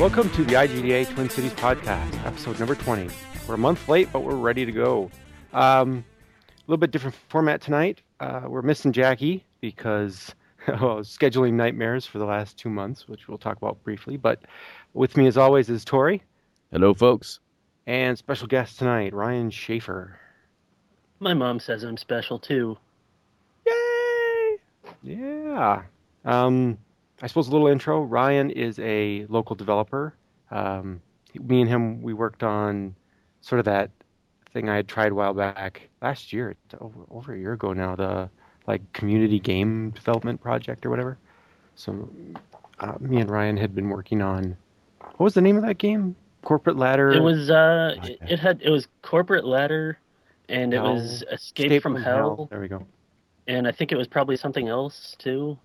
Welcome to the IGDA Twin Cities podcast, episode number 20. We're a month late, but we're ready to go. Um, a little bit different format tonight. Uh, we're missing Jackie because well, scheduling nightmares for the last two months, which we'll talk about briefly. But with me, as always, is Tori. Hello, folks. And special guest tonight, Ryan Schaefer. My mom says I'm special too. Yay! Yeah. Um, I suppose a little intro. Ryan is a local developer. Um, me and him, we worked on sort of that thing I had tried a while back last year, over, over a year ago now, the like community game development project or whatever. So uh, me and Ryan had been working on what was the name of that game? Corporate Ladder. It was uh, it, it had it was Corporate Ladder, and it was Escape, Escape from, from Hell, Hell. There we go. and I think it was probably something else too.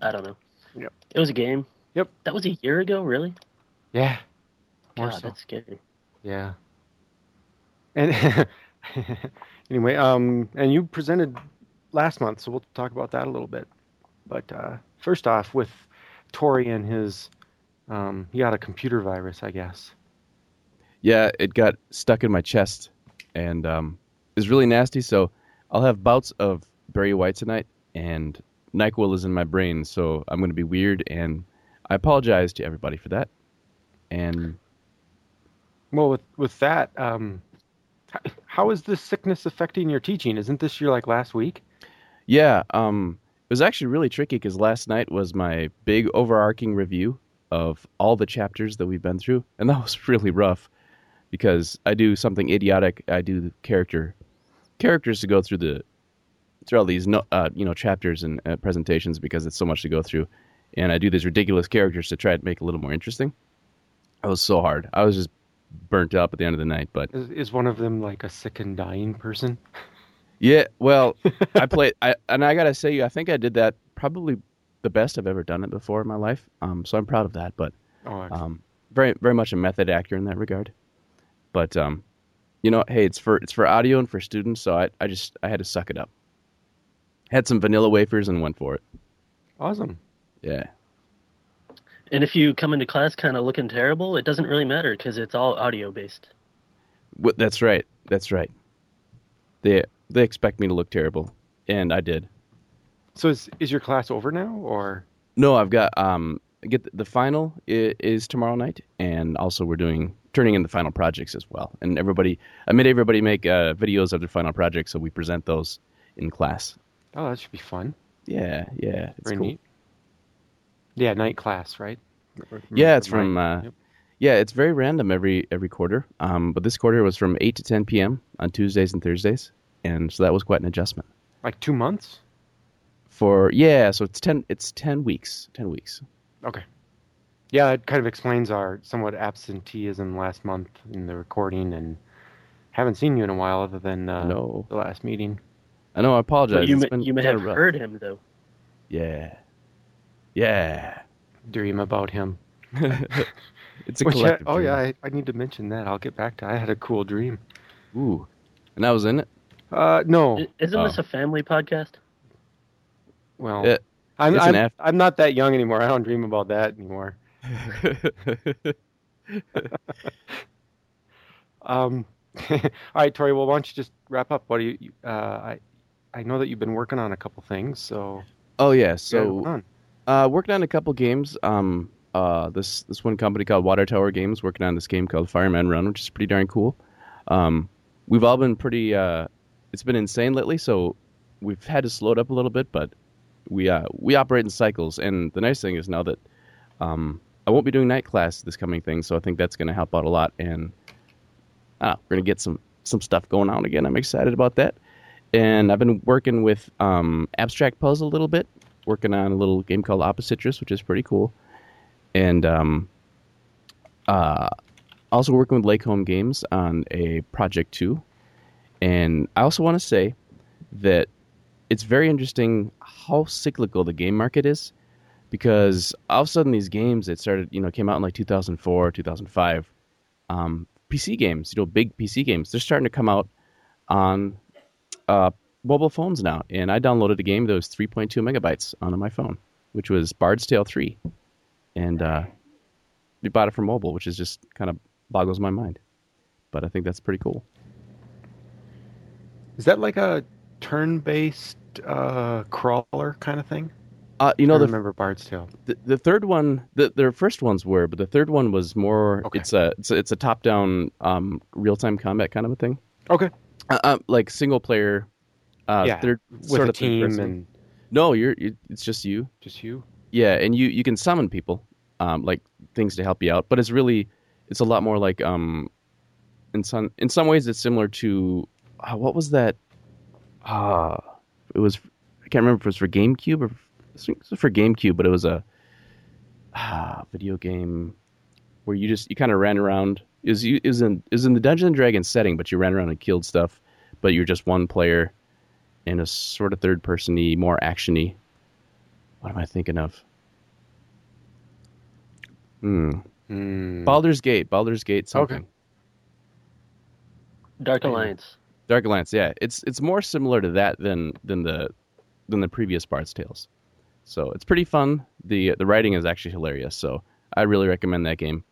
I don't know. Yep. It was a game. Yep. That was a year ago, really? Yeah. More God, so. that's scary. Yeah. And anyway, um, and you presented last month, so we'll talk about that a little bit. But uh, first off, with Tori and his, um, he got a computer virus, I guess. Yeah, it got stuck in my chest and um, is really nasty. So I'll have bouts of Barry White tonight, and Nyquil is in my brain, so I'm going to be weird. And I apologize to everybody for that. And Well, with with that, um, how is this sickness affecting your teaching? Isn't this your like last week? yeah, um, it was actually really tricky because last night was my big overarching review of all the chapters that we've been through, and that was really rough because I do something idiotic. I do the character characters to go through the through all these no, uh, you know chapters and uh, presentations because it's so much to go through, and I do these ridiculous characters to try to make it a little more interesting. It was so hard. I was just burnt up at the end of the night, but Is, is one of them like a sick and dying person? yeah, well, I played, I, and I gotta say, I think I did that probably the best I've ever done it before in my life. Um, so I'm proud of that. But Oh, um, very, very much a method actor in that regard. But um, you know, hey, it's for it's for audio and for students, so I, I just I had to suck it up. Had some vanilla wafers and went for it. awesome. Yeah, And if you come into class kind of looking terrible, it doesn't really matter because it's all audio based. Wh- that's right. That's right. They they expect me to look terrible, and I did. So is is your class over now, or No, I've got um get the, the final is, is tomorrow night, and also we're doing turning in the final projects as well. And everybody, I made everybody make uh, videos of their final projects, so we present those in class. Oh, that should be fun. Yeah, yeah, it's Very cool. neat. Yeah, night class, right? Yeah, it's from uh, Yep. yeah, it's very random every every quarter. Um, but this quarter was from eight to ten p.m. on Tuesdays and Thursdays, and so that was quite an adjustment. like two months. For yeah, so it's ten it's ten weeks, ten weeks. Okay. Yeah, it kind of explains our somewhat absenteeism last month in the recording, and haven't seen you in a while other than uh, no, the last meeting. I know. I apologize. But you may, been you may have rough. heard him though. Yeah, yeah. Dream about him. it's a Which I- oh dream. yeah, I, I need to mention that. I'll get back to. I had a cool dream. Ooh, and I was in it. Uh, no. Isn't Oh. this a family podcast? Well, Yeah, I'm I'm, F. I'm not that young anymore. I don't dream about that anymore. Um, all right, Tori. Well, why don't you just wrap up? What do you? you- Uh, I I know that you've been working on a couple things, so oh yeah, yeah, so on. Uh, working on a couple games. Um, uh, this this one company called Water Tower Games working on this game called Fireman Run, which is pretty darn cool. Um, we've all been pretty. Uh, it's been insane lately, so we've had to slow it up a little bit, but we uh, we operate in cycles. And the nice thing is now that um, I won't be doing night class this coming thing, so I think that's going to help out a lot. And uh, we're going to get some some stuff going on again. I'm excited about that. And I've been working with um, Abstract Puzzle a little bit, working on a little game called Oppositrus, which is pretty cool. And um, uh, also working with Lake Home Games on a project too. And I also want to say that it's very interesting how cyclical the game market is because all of a sudden these games that started, you know, came out in like 2004, 2005, um, PC games, you know, big PC games, they're starting to come out on uh, mobile phones now. And I downloaded a game that was 3.2 megabytes onto my phone, which was Bard's Tale 3. And uh, you bought it for mobile, which is just kind of boggles my mind. But I think that's pretty cool. Is that like a turn-based uh, crawler kind of thing? Uh, you know, I the, remember Bard's Tale. the the third one, the their first ones were, but the third one was more. Okay. It's a it's a, it's a top down um, real time combat kind of a thing. Okay. Uh, uh, like single player. Uh, yeah, third, with sort a of team person. and No, you're you, it's just you. just you. Yeah, and you you can summon people, um, like things to help you out. But it's really it's a lot more like um, in some in some ways it's similar to uh, what was that? Uh it was I can't remember if it was for GameCube or was for GameCube, but it was a uh, video game where you just you kind of ran around. Is you is in is in the Dungeons and Dragons setting, but you ran around and killed stuff. But you're just one player in a sort of third persony, more actiony. What am I thinking of? Hmm. Hmm. Baldur's Gate. Baldur's Gate. Something. Okay. Dark Alliance. Dark Alliance. Yeah, it's it's more similar to that than than the than the previous Bard's Tales. So it's pretty fun. the The writing is actually hilarious. So I really recommend that game.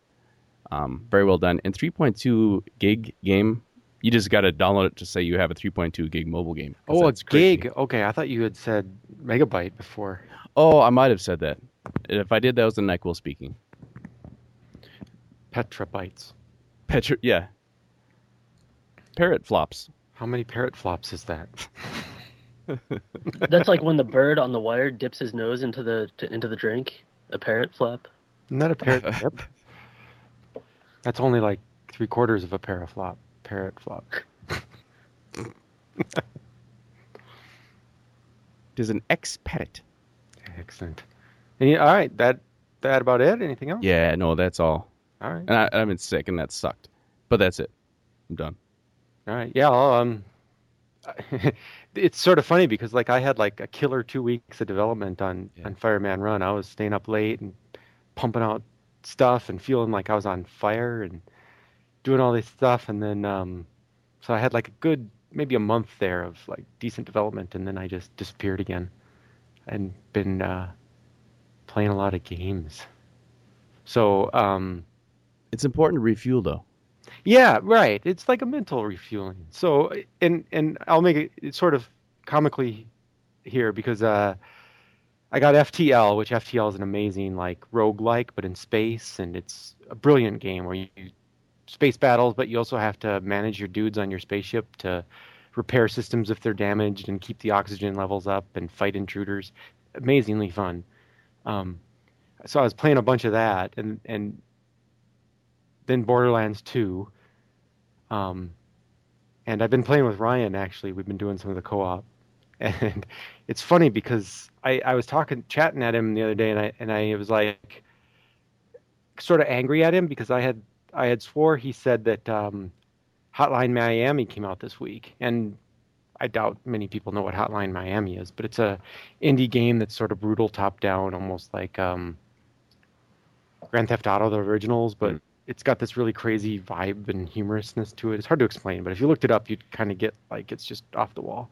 Um, very well done. And 3.2 gig game. You just got to download it to say you have a 3.2 gig mobile game. Oh, a that's crazy. gig. Okay, I thought you had said megabyte before. Oh, I might have said that. If I did, that was the Nyquil speaking. Petrabytes. Petra, yeah. Parrot flops. How many parrot flops is that? That's like when the bird on the wire dips his nose into the to, into the drink. A parrot flap. Isn't a parrot flip? That's only like three quarters of a paraflop. Parrot flop. There's an ex parrot. Excellent. Any, all right, that that about it? Anything else? Yeah, no, that's all. All right. And I, I've been sick, and that sucked. But that's it. I'm done. All right. Yeah. Well, um, it's sort of funny because like I had like a killer two weeks of development on Yeah. on Fireman Run. I was staying up late and pumping out stuff and feeling like I was on fire and doing all this stuff. And then um, so I had like a good maybe a month there of like decent development, and then I just disappeared again, and been uh, playing a lot of games. So um, It's important to refuel, though. yeah, right. It's like a mental refueling. So, and and I'll make it sort of comically here because uh, I got FTL, which FTL is an amazing like roguelike, but in space, and it's a brilliant game where you space battles, but you also have to manage your dudes on your spaceship to repair systems if they're damaged and keep the oxygen levels up and fight intruders. Amazingly fun. Um, so I was playing a bunch of that, and and then Borderlands 2. Um, and I've been playing with Ryan actually. We've been doing some of the co-op, and it's funny because I, I was talking, chatting at him the other day, and I and I was like, sort of angry at him because I had I had swore he said that um, Hotline Miami came out this week, and I doubt many people know what Hotline Miami is, but it's a indie game that's sort of brutal top down, almost like um, Grand Theft Auto, the originals, but Mm. it's got this really crazy vibe and humorousness to it. It's hard to explain, but if you looked it up, you'd kind of get like it's just off the wall.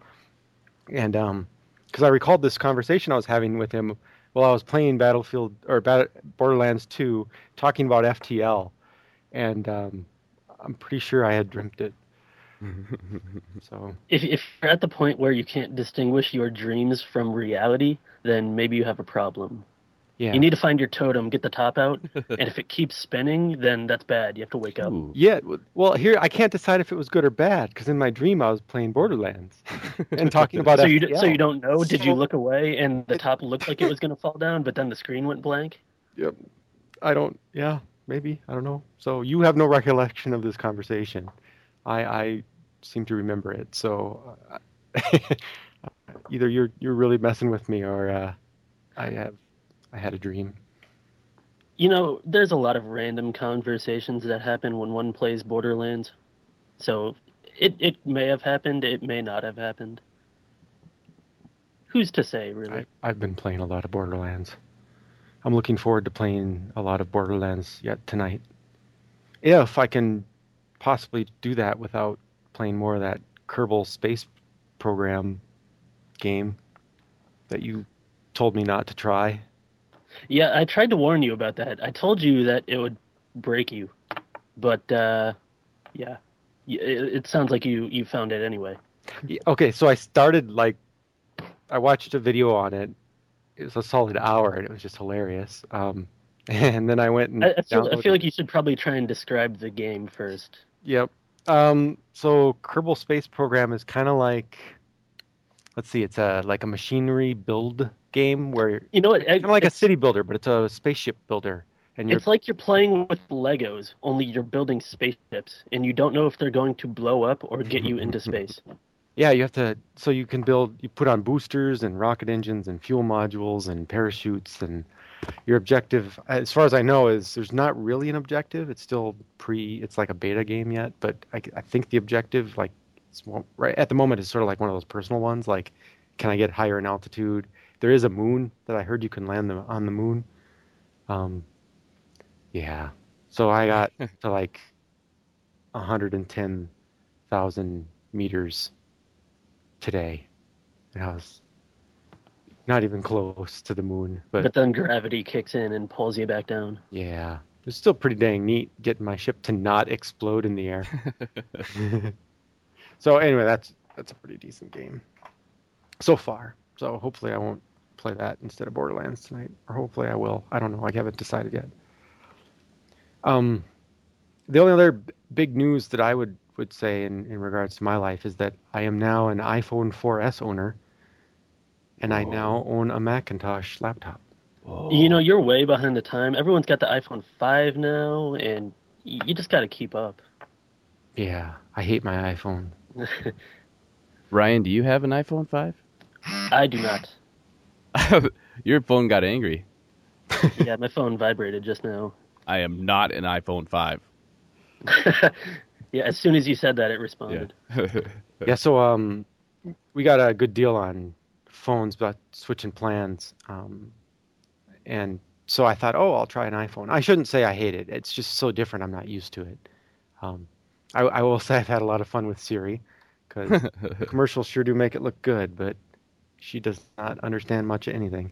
And um, because I recalled this conversation I was having with him while I was playing Battlefield or Bat- Borderlands 2, talking about FTL, and um, I'm pretty sure I had dreamt it. So If if you're at the point where you can't distinguish your dreams from reality, then maybe you have a problem. Yeah, You need to find your totem, get the top out, and if it keeps spinning, then that's bad. You have to wake up. Ooh. Yeah, well, here I can't decide if it was good or bad because in my dream I was playing Borderlands and talking about So you d- so you don't know? Did you look away and the top looked like it was going to fall down, but then the screen went blank? Yep. I don't. Yeah, maybe I don't know. So you have no recollection of this conversation. I I seem to remember it. So uh, either you're you're really messing with me or uh, I have I had a dream. You know, there's a lot of random conversations that happen when one plays Borderlands. So it it may have happened, it may not have happened. Who's to say, really? I, I've been playing a lot of Borderlands. I'm looking forward to playing a lot of Borderlands yet tonight. If I can possibly do that without playing more of that Kerbal Space Program game that you told me not to try. Yeah, I tried to warn you about that. I told you that it would break you, but uh, yeah, it, it sounds like you you found it anyway. Yeah, Okay, so I started like I watched a video on it. It was a solid hour, and it was just hilarious. Um, and then I went and I, I feel I feel like you should probably try and describe the game first. Yep. Um, so Kerbal Space Program is kind of like, let's see, it's a like a machinery build game where You know what? kind of like a city builder, but it's a spaceship builder, and you're it's like you're playing with Legos, only you're building spaceships, and you don't know if they're going to blow up or get you into space. yeah, you have to so you can build you put on boosters and rocket engines and fuel modules and parachutes and your objective as far as I know is there's not really an objective. It's still pre it's like a beta game yet, but I, I think the objective like it's right at the moment it's sort of like one of those personal ones like can I get higher in altitude? There is a moon that I heard you can land on the moon. Um yeah. So I got to like 110,000 meters today. And I was not even close to the moon, but, But then gravity kicks in and pulls you back down. yeah, it's still pretty dang neat getting my ship to not explode in the air. so anyway, that's that's a pretty decent game so far. So hopefully I won't play that instead of Borderlands tonight, or hopefully I will. I don't know. I haven't decided yet. Um, the only other big news that I would would say in in regards to my life is that I am now an iPhone 4S owner, and I now own a Macintosh laptop. You know, you're way behind the time. Everyone's got the iPhone 5 now, and you just got to keep up. Yeah, I hate my iPhone. Ryan, do you have an iPhone 5? I do not. Your phone got angry. Yeah, my phone vibrated just now. I am not an iPhone 5. yeah, as soon as you said that, it responded. Yeah, yeah, so um, we got a good deal on phones, but switching plans. Um, and so I thought, oh, I'll try an iPhone. I shouldn't say I hate it. It's just so different. I'm not used to it. Um, I, I will say I've had a lot of fun with Siri because commercials sure do make it look good, but she does not understand much of anything.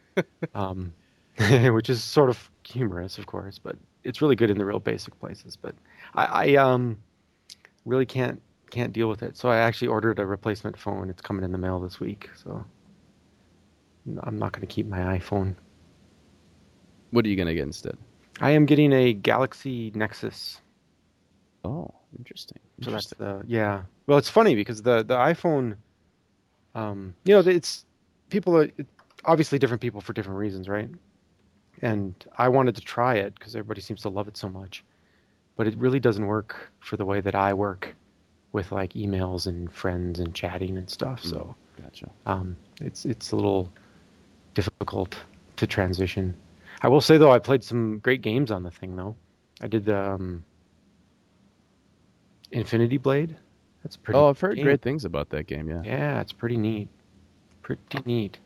um, which is sort of humorous, of course, but it's really good in the real basic places. But I, I um, really can't can't deal with it. So I actually ordered a replacement phone. It's coming in the mail this week. So I'm not going to keep my iPhone. what are you going to get instead? I am getting a Galaxy Nexus. Oh, interesting. So that's the yeah. Well, it's funny because the the iPhone, um, you know, it's people are it, obviously different people for different reasons, right? And I wanted to try it because everybody seems to love it so much, but it really doesn't work for the way that I work with like emails and friends and chatting and stuff. So Gotcha. um, it's it's a little difficult to transition. I will say though, I played some great games on the thing though. I did the um, Infinity Blade. That's pretty. Oh, I've heard game. great things about that game. Yeah. Yeah, it's pretty neat. Pretty neat.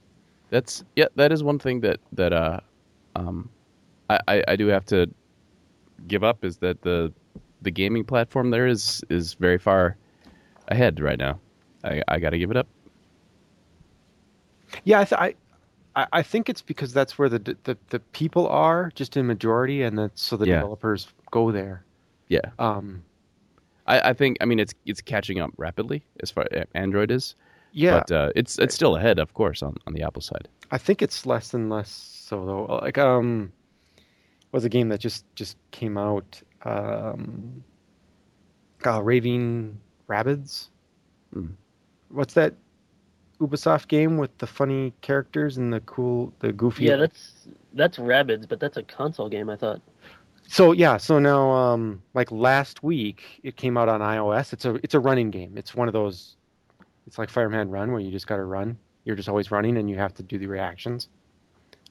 That's yeah. That is one thing that that uh, um, I, I I do have to give up is that the the gaming platform there is is very far ahead right now. I I got to give it up. Yeah, I, th- I I I think it's because that's where the the the people are just in majority, and that so the Yeah. developers go there. Yeah. Um. I, I think I mean it's it's catching up rapidly as far as Android is. Yeah. But uh, it's it's still ahead, of course, on, on the Apple side. I think it's less and less so though. Like um, was a game that just just came out. Um, uh, Raving Rabbids. Hmm. What's that Ubisoft game with the funny characters and the cool, the goofy? Yeah, that's that's Rabbids, but that's a console game. I thought. So yeah, so now um, like last week it came out on iOS. It's a it's a running game. It's one of those. It's like Fireman Run where you just got to run. You're just always running and you have to do the reactions.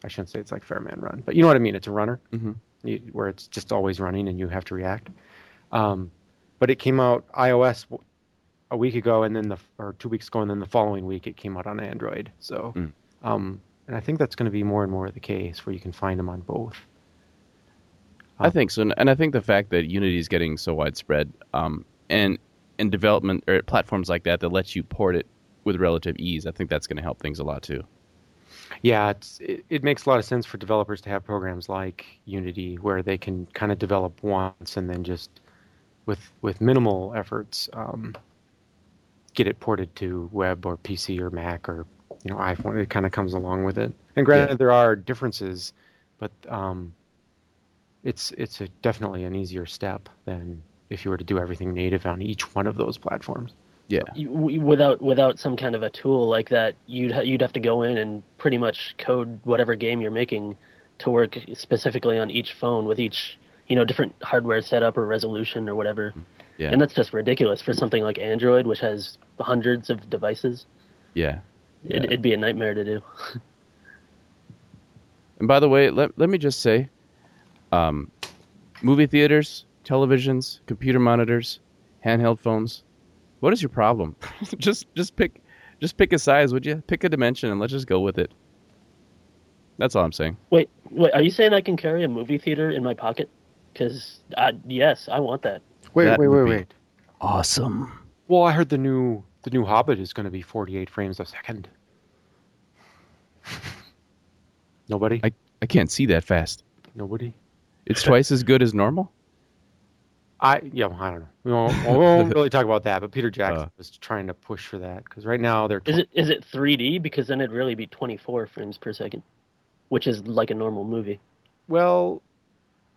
I shouldn't say it's like Fireman Run, but you know what I mean. It's a runner Mhm. you, where it's just always running and you have to react. Um, but it came out iOS a week ago, and then the or two weeks ago, and then the following week it came out on Android. So, Mm. um, and I think that's going to be more and more the case where you can find them on both. I think so, and- I think the fact that Unity is getting so widespread, um, and and development or platforms like that that lets you port it with relative ease, I think that's going to help things a lot too. Yeah, it's, it, it makes a lot of sense for developers to have programs like Unity where they can kind of develop once and then just with with minimal efforts um, get it ported to web or PC or Mac or you know iPhone. It kind of comes along with it. And granted, Yeah. there are differences, but um, it's it's a, definitely an easier step than if you were to do everything native on each one of those platforms. Yeah. Without without some kind of a tool like that, you'd ha- you'd have to go in and pretty much code whatever game you're making to work specifically on each phone with each you know different hardware setup or resolution or whatever. Mm, yeah. And that's just ridiculous for something like Android, which has hundreds of devices. Yeah. It, Yeah. it'd be a nightmare to do. And by the way, let, let me just say, um, movie theaters, televisions, computer monitors, handheld phones. What is your problem? just just pick just pick a size, would you? Pick a dimension and let's just go with it. That's all I'm saying. Wait, wait, are you saying I can carry a movie theater in my pocket? Because yes, I want that. Wait, That wait, wait, wait. Awesome. Well, I heard the new the new Hobbit is going to be 48 frames a second. Nobody? I, I can't see that fast. Nobody? It's twice as good as normal. I yeah, I don't know. We won't, we won't really talk about that, but Peter Jackson Uh. was trying to push for that because right now they're Is it is it 3D? Because then it'd really be 24 frames per second, which is like a normal movie. well,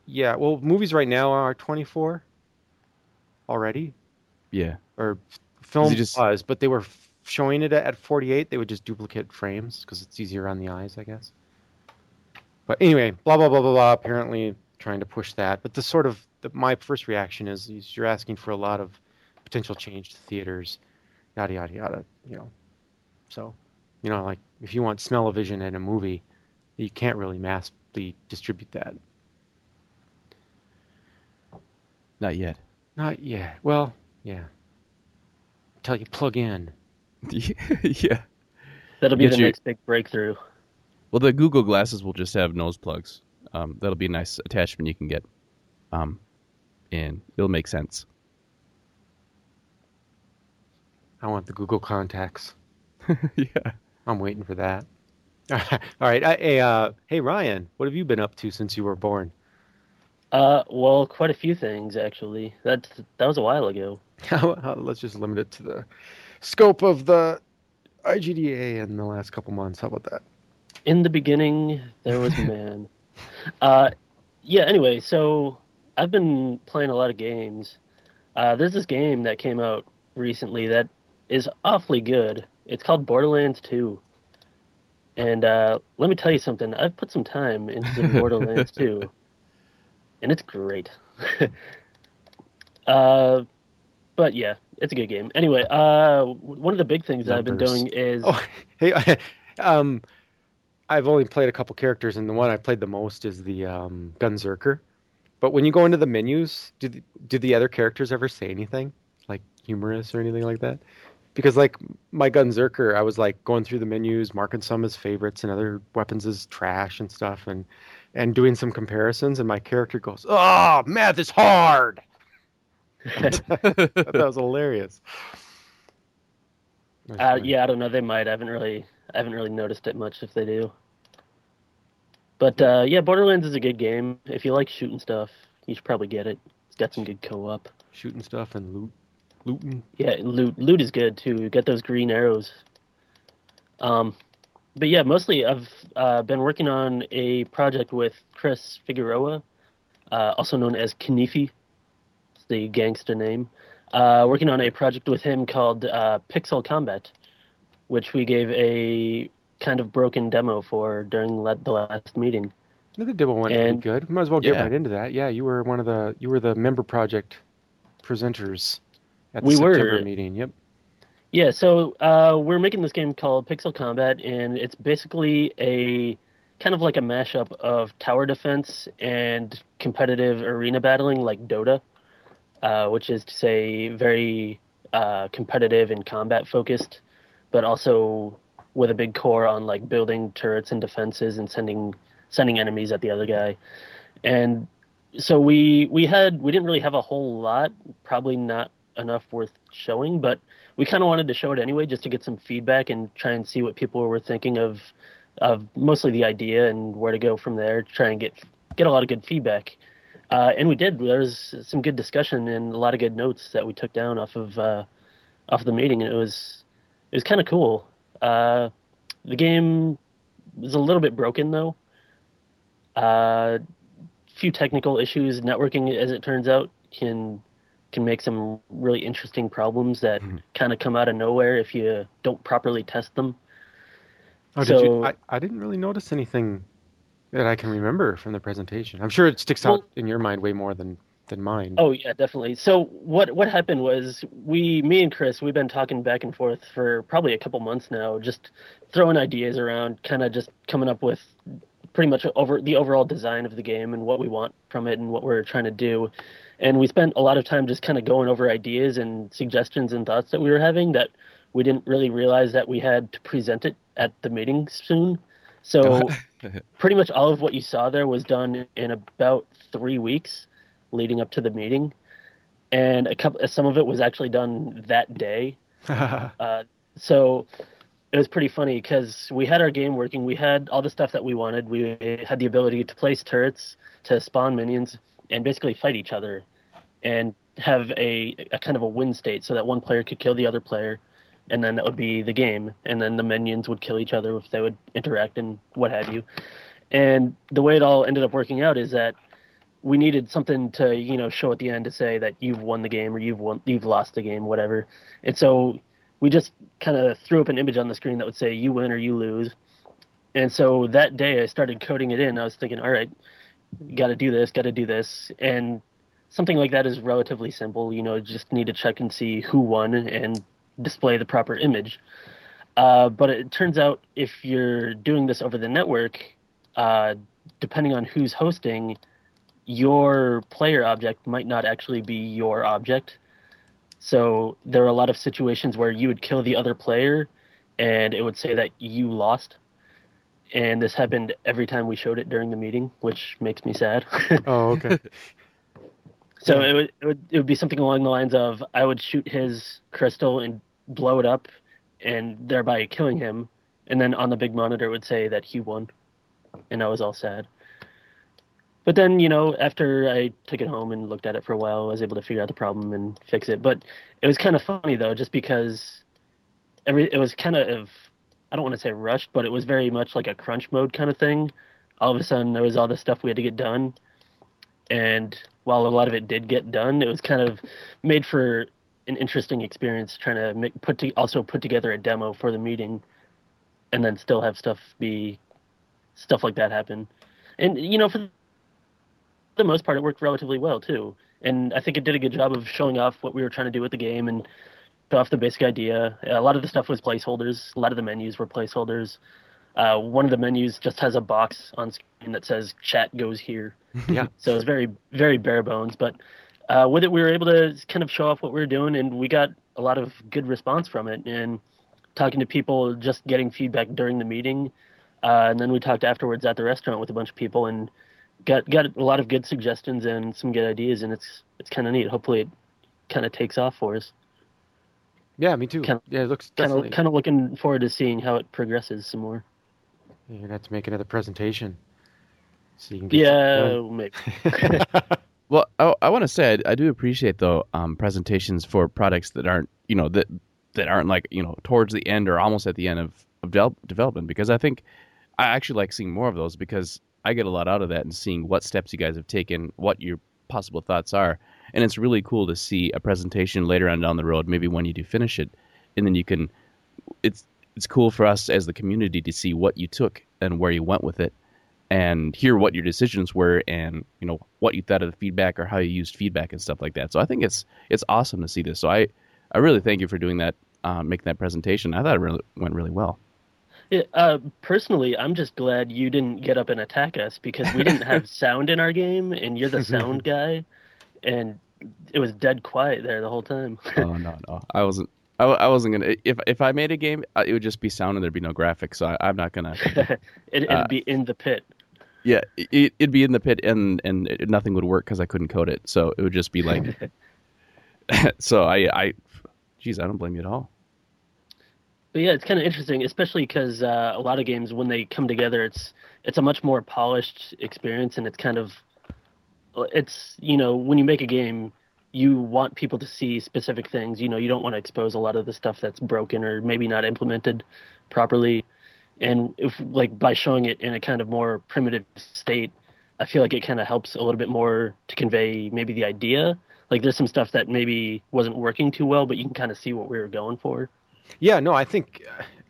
yeah. Well, movies right now are 24 already, Yeah. or film just- was, but they were showing it at 48. They would just duplicate frames because it's easier on the eyes, I guess. But anyway, blah blah blah blah blah. Apparently, trying to push that. But the sort of the, my first reaction is, is you're asking for a lot of potential change to theaters, yada yada yada. You know, so you know, like if you want smell-o-vision in a movie, you can't really massively distribute that. Not yet. Not yet. Well, yeah. Until you plug in. yeah. That'll be Get the you- next big breakthrough. Well, the Google glasses will just have nose plugs. Um, that'll be a nice attachment you can get. Um, and it'll make sense. I want the Google contacts. yeah. I'm waiting for that. All right. I, hey, uh, hey, Ryan, what have you been up to since you were born? Uh, well, quite a few things actually. That that was a while ago. Let's just limit it to the scope of the IGDA in the last couple months. How about that? In the beginning, there was a man. Uh, yeah. Anyway, so I've been playing a lot of games. Uh, there's this game that came out recently that is awfully good. It's called Borderlands 2. And uh, let me tell you something. I've put some time into Borderlands 2, and it's great. uh, but yeah, it's a good game. Anyway, uh, one of the big things that I've been doing is Oh, hey, um, I've only played a couple characters, and the one I played the most is the um, Gunzerker. But when you go into the menus, do the, do the other characters ever say anything like humorous or anything like that? Because like my Gunzerker, I was like going through the menus, marking some as favorites and other weapons as trash and stuff, and and doing some comparisons. And my character goes, "Oh, math is hard." that was hilarious. Uh, yeah, I don't know. They might. I haven't really, I haven't really noticed it much if they do. But uh, yeah, Borderlands is a good game. If you like shooting stuff, you should probably get it. It's got some good co-op. shooting stuff and loot, looting. Yeah, loot loot is good too. You get those green arrows. Um, but yeah, mostly I've uh, been working on a project with Chris Figueroa, uh, also known as Knifi, the gangster name. Uh, working on a project with him called uh, Pixel Combat, which we gave a kind of broken demo for during the last meeting. The demo went pretty And- good. We might as well get Yeah. right into that. Yeah, you were one of the you were the member project presenters at the We were. September meeting. Yep. Yeah, so uh, we're making this game called Pixel Combat, and it's basically a kind of like a mashup of tower defense and competitive arena battling, like Dota, uh, which is to say very uh, competitive and combat focused, but also with a big core on like building turrets and defenses and sending sending enemies at the other guy. And so we we had we didn't really have a whole lot, probably not enough worth showing, but we kind of wanted to show it anyway just to get some feedback and try and see what people were thinking of of mostly the idea and where to go from there. Try and get get a lot of good feedback. Uh, and we did. There was some good discussion and a lot of good notes that we took down off of uh, off the meeting. And it was it was kind of cool. Uh, the game was a little bit broken though. A uh, few technical issues. Networking, as it turns out, can can make some really interesting problems that mm-hmm. kind of come out of nowhere if you don't properly test them. Oh, so, did you? I, I didn't really notice anything that I can remember from the presentation. I'm sure it sticks well, out in your mind way more than than mine. Oh yeah, definitely. So what what happened was we, me and Chris, we've been talking back and forth for probably a couple months now, just throwing ideas around, kind of just coming up with pretty much over the overall design of the game and what we want from it and what we're trying to do. And we spent a lot of time just kind of going over ideas and suggestions and thoughts that we were having that we didn't really realize that we had to present it at the meeting soon. So pretty much all of what you saw there was done in about three weeks leading up to the meeting, and a couple some of it was actually done that day. uh, so it was pretty funny because we had our game working. We had all the stuff that we wanted. We had the ability to place turrets, to spawn minions, and basically fight each other, and have a, a kind of a win state so that one player could kill the other player and then that would be the game and then the minions would kill each other if they would interact and what have you and the way it all ended up working out is that we needed something to you know show at the end to say that you've won the game or you've won you've lost the game whatever. And so we just kind of threw up an image on the screen that would say you win or you lose. And so that day i started coding it in. I was thinking all right got to do this got to do this. And something like that is relatively simple. You know just need to check and see who won and display the proper image. Uh, but it turns out if you're doing this over the network, uh, depending on who's hosting, your player object might not actually be your object. So there are a lot of situations where you would kill the other player and it would say that you lost. And this happened every time we showed it during the meeting, which makes me sad. oh, okay. so it would, it would it would be something along the lines of I would shoot his crystal and blow it up and thereby killing him. And then on the big monitor it would say that he won. And I was all sad. But then, you know, after I took it home and looked at it for a while, I was able to figure out the problem and fix it. But it was kind of funny though, just because every it was kind of I don't want to say rushed, but it was very much like a crunch mode kind of thing. All of a sudden, there was all this stuff we had to get done, and while a lot of it did get done, it was kind of made for an interesting experience trying to make, put to, also put together a demo for the meeting, and then still have stuff be stuff like that happen. And you know, for the most part, it worked relatively well too. And I think it did a good job of showing off what we were trying to do with the game and show off the basic idea. A lot of the stuff was placeholders. A lot of the menus were placeholders. Uh, one of the menus just has a box on screen that says "Chat goes here." Yeah. so it's very, very bare bones, but uh, with it, we were able to kind of show off what we were doing, and we got a lot of good response from it. And talking to people, just getting feedback during the meeting, uh, and then we talked afterwards at the restaurant with a bunch of people, and got got a lot of good suggestions and some good ideas, and it's it's kind of neat. Hopefully, it kind of takes off for us. Yeah, me too. Kinda, yeah, it looks definitely. Kind of looking forward to seeing how it progresses some more. You're gonna have to make another presentation, so you can. Get yeah, maybe. Well, I, I want to say I, I, do appreciate though um, presentations for products that aren't you know that that aren't like you know towards the end or almost at the end of, of de- development because I think I actually like seeing more of those because I get a lot out of that and seeing what steps you guys have taken, what your possible thoughts are, and it's really cool to see a presentation later on down the road, maybe when you do finish it, and then you can. It's it's cool for us as the community to see what you took and where you went with it and hear what your decisions were and you know what you thought of the feedback or how you used feedback and stuff like that. So I think it's it's awesome to see this. So I I really thank you for doing that, uh, making that presentation. I thought it really went really well. Yeah, uh, personally, I'm just glad you didn't get up and attack us because we didn't have sound in our game, and you're the sound guy, and it was dead quiet there the whole time. oh no, no, I wasn't. I, I wasn't gonna. If if I made a game, uh, it would just be sound and there'd be no graphics. So I, am not gonna. it, would uh, be in the pit. Yeah, it, would be in the pit, and and it, nothing would work because I couldn't code it. So it would just be like. so I I, geez, I don't blame you at all. But yeah, it's kind of interesting, especially because uh, a lot of games when they come together, it's it's a much more polished experience, and it's kind of it's you know when you make a game, you want people to see specific things. You know, you don't want to expose a lot of the stuff that's broken or maybe not implemented properly. And if like by showing it in a kind of more primitive state, I feel like it kind of helps a little bit more to convey maybe the idea. Like there's some stuff that maybe wasn't working too well, but you can kind of see what we were going for. Yeah, no, I think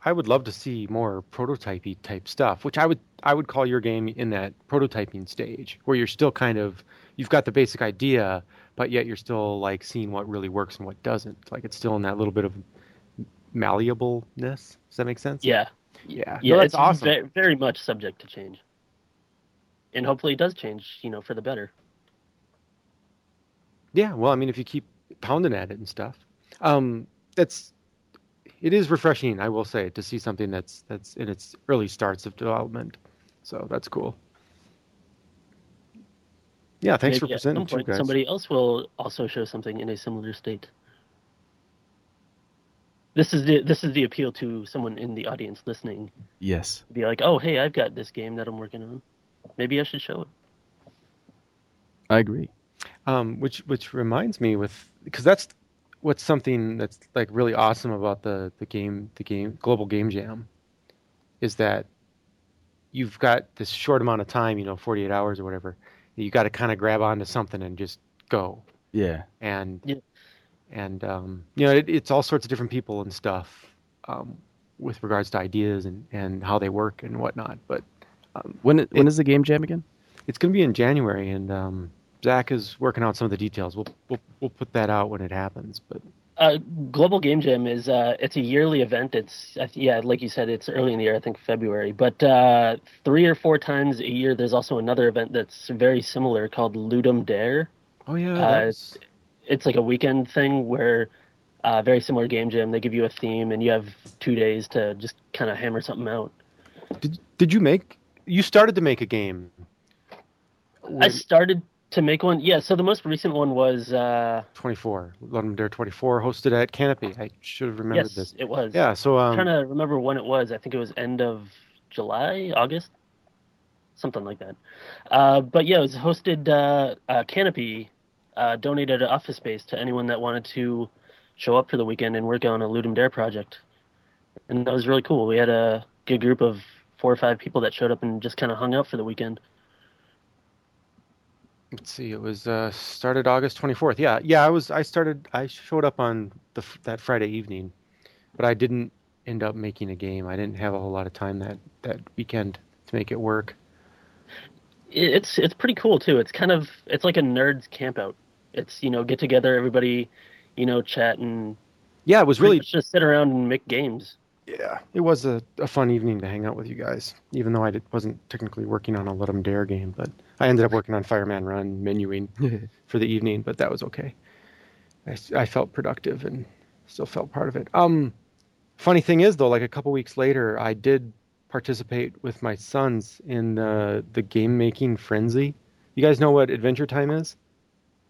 I would love to see more prototypey type stuff, which I would I would call your game in that prototyping stage where you're still kind of you've got the basic idea, but yet you're still like seeing what really works and what doesn't. Like it's still in that little bit of malleableness. Does that make sense? Yeah. Yeah. Yeah, no, it's that's awesome. ve- very much subject to change. And hopefully it does change, you know, for the better. Yeah, well, I mean, if you keep pounding at it and stuff, um, that's it is refreshing, I will say, to see something that's that's in its early starts of development. So that's cool. Yeah, thanks Maybe for at some presenting too, point guys. somebody else will also show something in a similar state. This is the this is the appeal to someone in the audience listening. Yes. Be like, oh hey, I've got this game that I'm working on. Maybe I should show it. I agree. Um, which which reminds me with because that's what's something that's like really awesome about the the game the game global game jam is that you've got this short amount of time, you know, 48 hours or whatever. You got to kind of grab onto something and just go. Yeah. and Yeah. and um, you know it, it's all sorts of different people and stuff um, with regards to ideas and, and how they work and whatnot. But um, When it, when It- is the game jam again? it's going to be in January, and um, Zach is working out some of the details. We'll we'll we'll put that out when it happens. But Uh, Global Game Jam is uh, it's a yearly event. It's yeah, like you said, it's early in the year. I think February. But uh, three or four times a year, there's also another event that's very similar called Ludum Dare. oh yeah, Uh, that's- It's like a weekend thing where uh, very similar game jam. They give you a theme and you have two days to just kind of hammer something out. did did you make? You started to make a game. I started to make one. Yeah. So the most recent one was uh, 24, Ludum Dare 24, hosted at Canopy. I should have remembered yes, this. it was. Yeah, so I'm um, trying to remember when it was. I think it was end of July, August, something like that. Uh, but yeah, it was hosted. Uh, uh, Canopy uh, donated an office space to anyone that wanted to show up for the weekend and work on a Ludum Dare project, and that was really cool. We had a good group of four or five people that showed up and just kind of hung out for the weekend. Let's see, it was uh, started August 24th. Yeah, yeah, I was I started I showed up on the that Friday evening, but I didn't end up making a game. I didn't have a whole lot of time that that weekend to make it work. It's it's pretty cool too. It's kind of it's like a nerds camp out. It's you know get together, everybody, you know, chat and Yeah, it was really just sit around and make games. Yeah, it was a, a fun evening to hang out with you guys. Even though I did, wasn't technically working on a Ludum Dare game, but I ended up working on Fireman Run menuing for the evening, but that was okay. I, I felt productive and still felt part of it. Um, funny thing is though, like a couple weeks later, I did participate with my sons in the the game making frenzy. You guys know what Adventure Time is?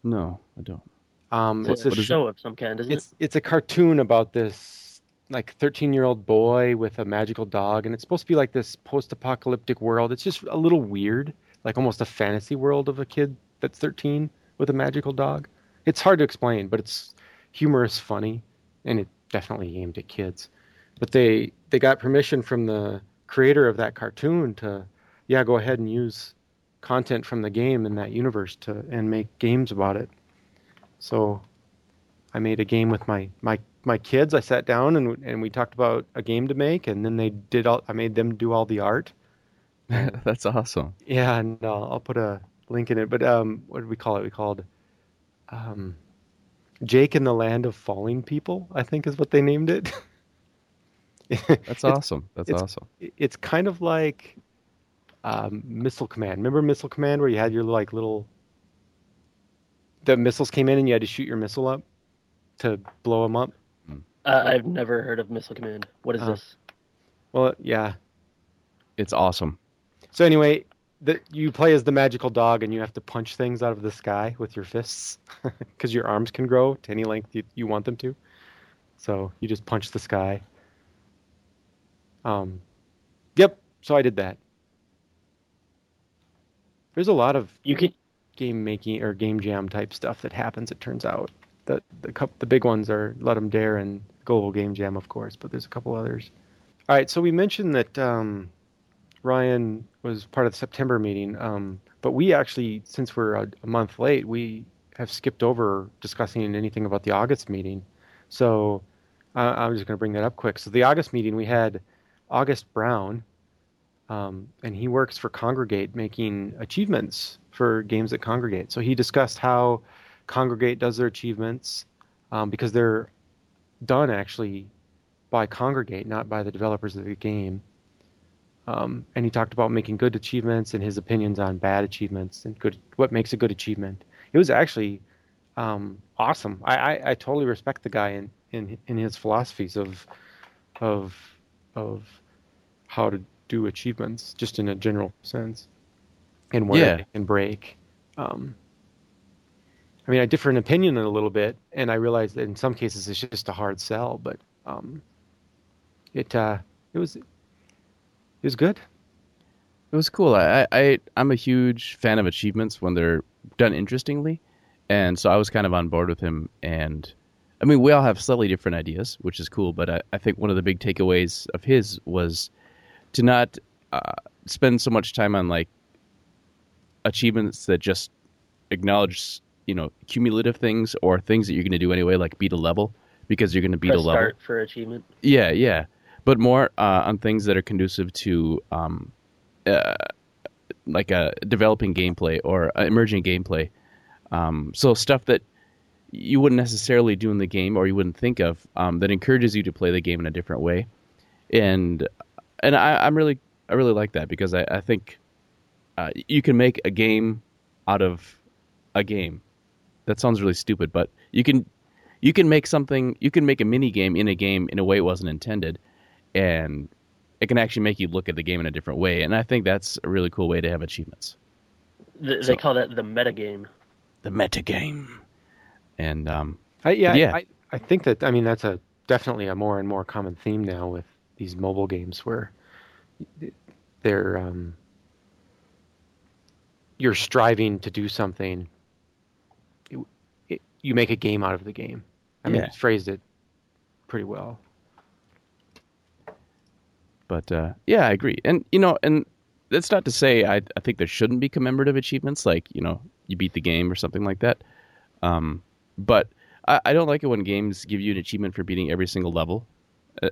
No, I don't. Um, It's it's a a show of some kind, isn't it? it's it's a cartoon about this like 13 year old boy with a magical dog and it's supposed to be like this post apocalyptic world. It's just a little weird like almost a fantasy world of a kid that's 13 with a magical dog. It's hard to explain but it's humorous funny and it definitely aimed at kids. But they they got permission from the creator of that cartoon to yeah go ahead and use content from the game in that universe to and make games about it. So I made a game with my my my kids. I sat down and and we talked about a game to make, and then they did all. I made them do all the art. That's awesome. Yeah, and uh, I'll put a link in it. But um, what did we call it? We called um, Jake in the Land of Falling People. I think is what they named it. That's awesome. That's it's- awesome. It's kind of like um, Missile Command. Remember Missile Command, where you had your like little the missiles came in and you had to shoot your missile up to blow them up. Uh, I've never heard of Missile Command. What is Oh. this? Well, yeah, It's awesome. So anyway, the, you play as the magical dog, and you have to punch things out of the sky with your fists, because your arms can grow to any length you, you want them to. So you just punch the sky, Um, yep. So I did that. There's a lot of You can game making or game jam type stuff that happens. It turns out the the cup the big ones are Ludum Dare and Global Game Jam, of course, but there's a couple others. All right, so we mentioned that um, Ryan was part of the September meeting, um, but we actually, since we're a, a month late, we have skipped over discussing anything about the August meeting. So uh, I'm just going to bring that up quick. So the August meeting, we had August Brown, um, and he works for Kongregate, making achievements for games that Kongregate. So he discussed how Kongregate does their achievements um, because they're done actually by Kongregate, not by the developers of the game. Um, and he talked about making good achievements and his opinions on bad achievements and good what makes a good achievement. It was actually um, awesome. I, I, I totally respect the guy in, in in his philosophies of of of how to do achievements, just in a general sense, and where Yeah. they can break. Um, I mean, I differ in opinion a little bit, and I realize that in some cases it's just a hard sell, but um, it uh, it was it was good. It was cool. I, I I'm a huge fan of achievements when they're done interestingly, and so I was kind of on board with him. And I mean, we all have slightly different ideas, which is cool. But I, I think one of the big takeaways of his was to not uh, spend so much time on like achievements that just acknowledge you know cumulative things or things that you're going to do anyway, like beat a level because you're going to beat press a level. start for achievement. Yeah, yeah, but more uh, on things that are conducive to um, uh, like a developing gameplay or emerging gameplay. Um, so stuff that you wouldn't necessarily do in the game or you wouldn't think of um, that encourages you to play the game in a different way. And and I, I'm really I really like that because I, I think uh, you can make a game out of a game. That sounds really stupid, but you can you can make something you can make a mini game in a game in a way it wasn't intended and it can actually make you look at the game in a different way and i think that's a really cool way to have achievements Th- So- They call that the meta game. the meta game and um I, yeah, Yeah. I, I think that I mean that's a definitely a more and more common theme now with these mobile games where they're um, you're striving to do something. It, it, you make a game out of the game. I mean, Yeah. you phrased it pretty well. but uh yeah i agree and you know and that's not to say i i think there shouldn't be commemorative achievements like you know you beat the game or something like that um but i, I don't like it when games give you an achievement for beating every single level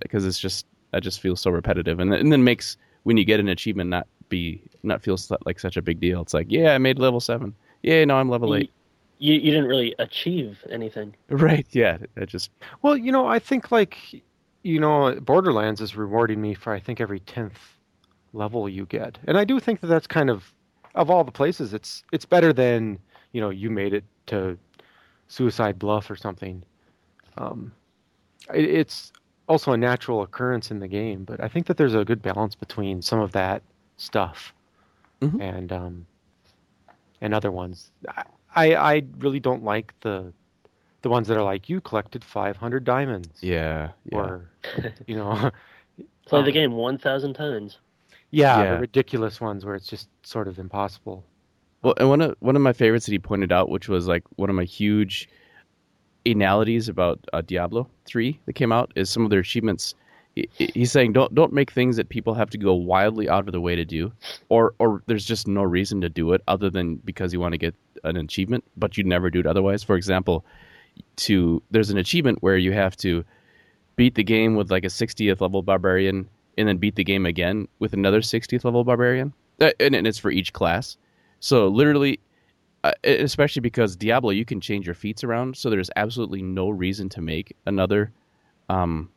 because it's just that just feels so repetitive and, and then makes when you get an achievement not be not feel like such a big deal it's like yeah i made level seven yeah no i'm level eight you, you didn't really achieve anything. right yeah it just Well, you know, I think like you know, Borderlands is rewarding me for I think every tenth level you get, and I do think that that's kind of of all the places, it's it's better than you know you made it to Suicide Bluff or something. Um, it, it's also a natural occurrence in the game, but I think that there's a good balance between some of that stuff Mhm. and um, and other ones. I, I I really don't like the the ones that are like you collected 500 diamonds yeah yeah or you know Play Um, the game 1,000 times. yeah, Yeah. the ridiculous ones where it's just sort of impossible Well, and one of one of my favorites that he pointed out, which was like one of my huge analogies about uh, Diablo three that came out, is some of their achievements. He- He's saying don't don't make things that people have to go wildly out of the way to do, or or there's just no reason to do it other than because you want to get an achievement, but you'd never do it otherwise. For example, to there's an achievement where you have to beat the game with like a 60th level barbarian and then beat the game again with another 60th level barbarian Uh, and, and it's for each class so literally uh, especially because diablo you can change your feats around so there's absolutely no reason to make another um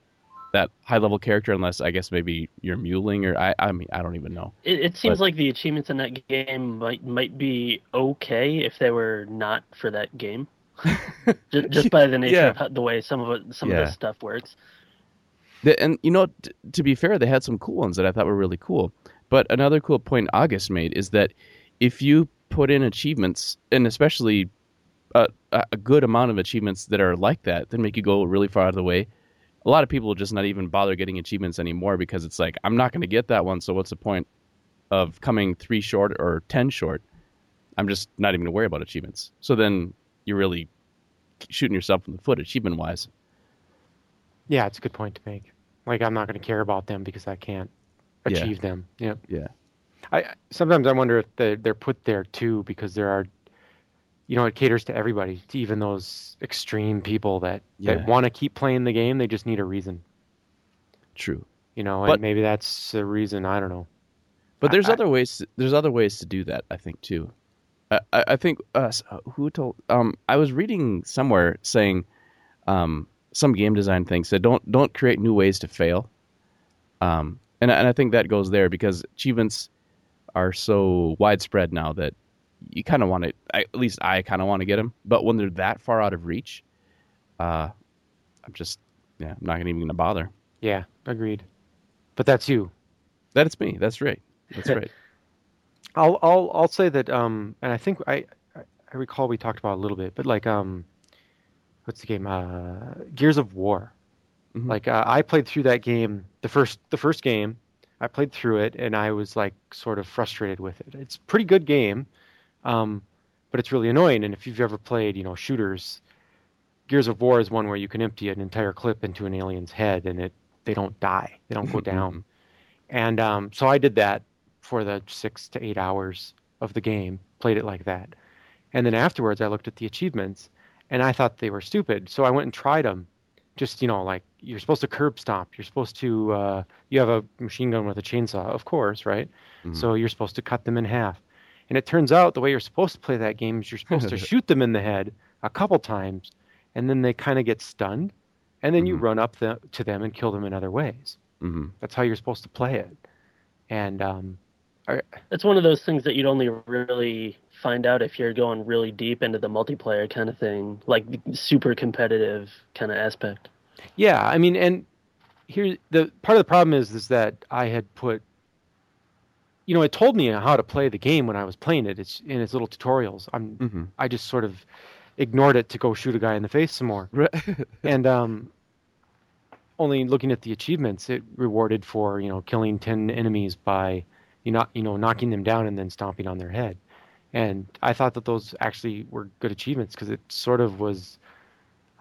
that high level character unless i guess maybe you're muling or i i mean i don't even know It, it seems But- like the achievements in that game might might be okay if they were not for that game. just, just by the nature Yeah. of how, the way some of it, some of Yeah. this stuff works. The, and you know, t- to be fair, they had some cool ones that I thought were really cool. But another cool point August made is that if you put in achievements, and especially a, a good amount of achievements that are like that, that make you go really far out of the way, a lot of people just not even bother getting achievements anymore because it's like I'm not going to get that one, so what's the point of coming three short or ten short? I'm just not even going to worry about achievements. So then you're really shooting yourself in the foot achievement wise. Yeah, it's a good point to make. Like I'm not going to care about them because I can't Yeah. achieve them. Yeah. Yeah. I sometimes I wonder if they're, they're put there too because there are, you know, it caters to everybody, to even those extreme people that Yeah. that want to keep playing the game. They just need a reason, True. you know, But- and maybe that's a reason. I don't know. But there's I- other ways. There's other ways to do that. I think too. I, I I think uh, who told. Um, I was reading somewhere saying, um, some game design thing said don't don't create new ways to fail. Um, and and I think that goes there because achievements are so widespread now that you kind of want to. At least I kind of want to get them. But when they're that far out of reach, uh, I'm just yeah, I'm not even going to bother. Yeah, agreed. But that's you. That's me. That's right. That's right. I'll I'll I'll say that um and I think I I recall we talked about a little bit, but like um what's the game? Uh Gears of War. Mhm. Like uh, I played through that game the first the first game. I played through it and I was like sort of frustrated with it. It's a pretty good game. Um but it's really annoying and if you've ever played, you know, shooters Gears of War is one where you can empty an entire clip into an alien's head and it they don't die. They don't go down. And um, so I did that for the six to eight hours of the game, played it like that. And then afterwards, I looked at the achievements and I thought they were stupid. So I went and tried them. Just, you know, like you're supposed to curb stomp. You're supposed to, uh, you have a machine gun with a chainsaw, of course, right? Mhm. So you're supposed to cut them in half. And it turns out the way you're supposed to play that game is you're supposed to shoot them in the head a couple times and then they kind of get stunned. And then you Mhm. run up the, to them and kill them in other ways. hmm That's how you're supposed to play it. And um, It's one of those things that you'd only really find out if you're going really deep into the multiplayer kind of thing, like super competitive kind of aspect. yeah, I mean, and here the part of the problem is is that I had put, you know, it told me how to play the game when I was playing it. It's in its little tutorials. I'm hmm I just sort of ignored it to go shoot a guy in the face some more. and um, only looking at the achievements, it rewarded for you know killing ten enemies by you not you know knocking them down and then stomping on their head. And I thought that those actually were good achievements because it sort of was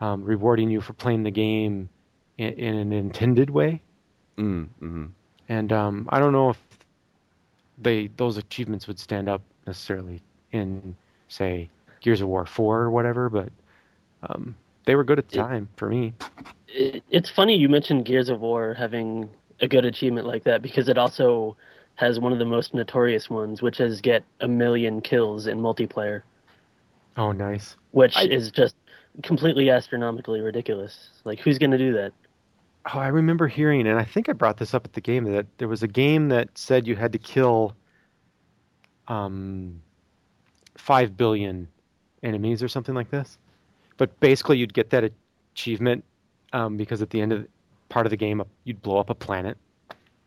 um, rewarding you for playing the game in, in an intended way. mm-hmm. And um, I don't know if they those achievements would stand up necessarily in say Gears of War four or whatever, but um, they were good at the It- time for me. It, it's funny you mentioned Gears of War having a good achievement like that because it also has one of the most notorious ones, which is get a million kills in multiplayer, Oh, nice. which I- is just completely astronomically ridiculous. Like, who's going to do that? Oh, I remember hearing, and I think I brought this up at the game that there was a game that said you had to kill um, five billion enemies or something like this. But basically, you'd get that achievement um, because at the end of the, part of the game, you'd blow up a planet,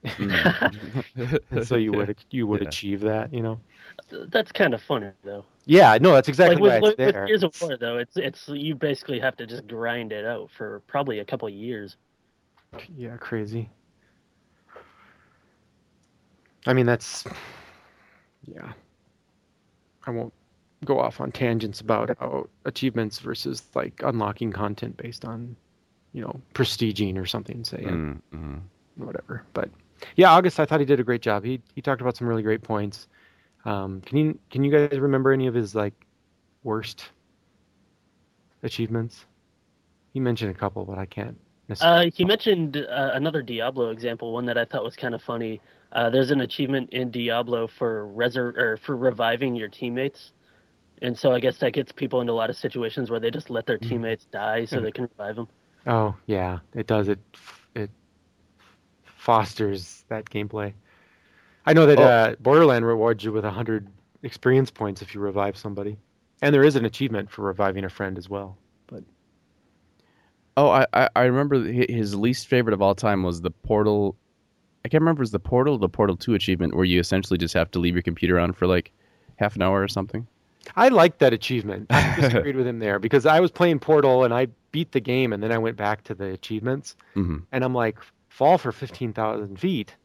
and so you would you would Yeah. achieve that. You know? That's kind of funny, though. Yeah, no, that's exactly like with, why it's with, with there. Gears of War, though, it's it's you basically have to just grind it out for probably a couple of years. Yeah, crazy. I mean, that's yeah. I won't go off on tangents about how achievements versus like unlocking content based on, you know, prestiging or something. Say and mm-hmm. whatever. But yeah, August, I thought he did a great job. He he talked about some really great points. Um, can you can you guys remember any of his like worst achievements? He mentioned a couple, but I can't. Necessarily Uh, he mentioned uh, another Diablo example, one that I thought was kind of funny. Uh, there's an achievement in Diablo for resur- or for reviving your teammates, and so I guess that gets people into a lot of situations where they just let their Mhm. teammates die so they can revive them. Oh yeah, it does. It it fosters that gameplay. I know that Oh. uh, Borderland rewards you with hundred experience points if you revive somebody, and there is an achievement for reviving a friend as well. Oh, I, I I remember his least favorite of all time was the Portal. I can't remember was the Portal, the Portal Two achievement, where you essentially just have to leave your computer on for like half an hour or something. I liked that achievement. I disagreed with him there because I was playing Portal and I beat the game and then I went back to the achievements hmm and I'm like, fall for fifteen thousand feet.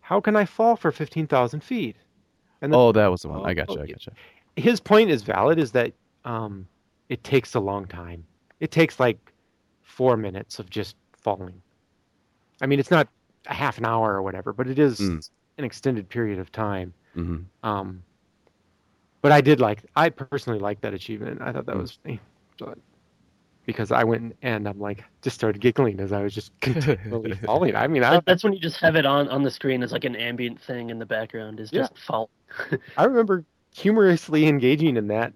How can I fall for fifteen thousand feet? And then Oh, that was the one. I Oh, gotcha. I okay. gotcha. his point is valid. Is that um, it takes a long time. It takes like four minutes of just falling. I mean, it's not a half an hour or whatever, but it is Mm. an extended period of time. hmm Um, but I did like, I personally liked that achievement. I thought that Mm. was funny. So, because I went and I'm like, just started giggling as I was just continually falling. I mean, I, that's when you just have it on on the screen as like an ambient thing in the background is Yeah. just fall. I remember humorously engaging in that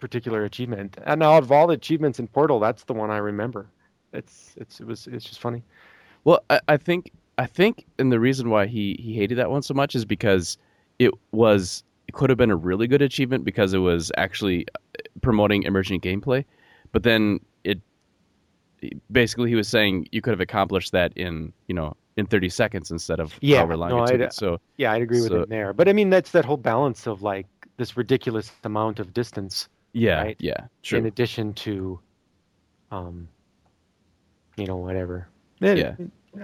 particular achievement. And out of all the achievements in Portal, that's the one I remember. It's, it's, it was, it's just funny. Well, I, I think I think, and the reason why he he hated that one so much is because it was it could have been a really good achievement because it was actually uh, promoting emergent gameplay, but then it basically he was saying you could have accomplished that in you know in 30 seconds instead of Yeah, however long no, it took. I'd- So Yeah, I'd agree with him there. But I mean, that's that whole balance of like this ridiculous amount of distance yeah, Right. yeah, true. in addition to, um, you know, whatever. Eh, Yeah.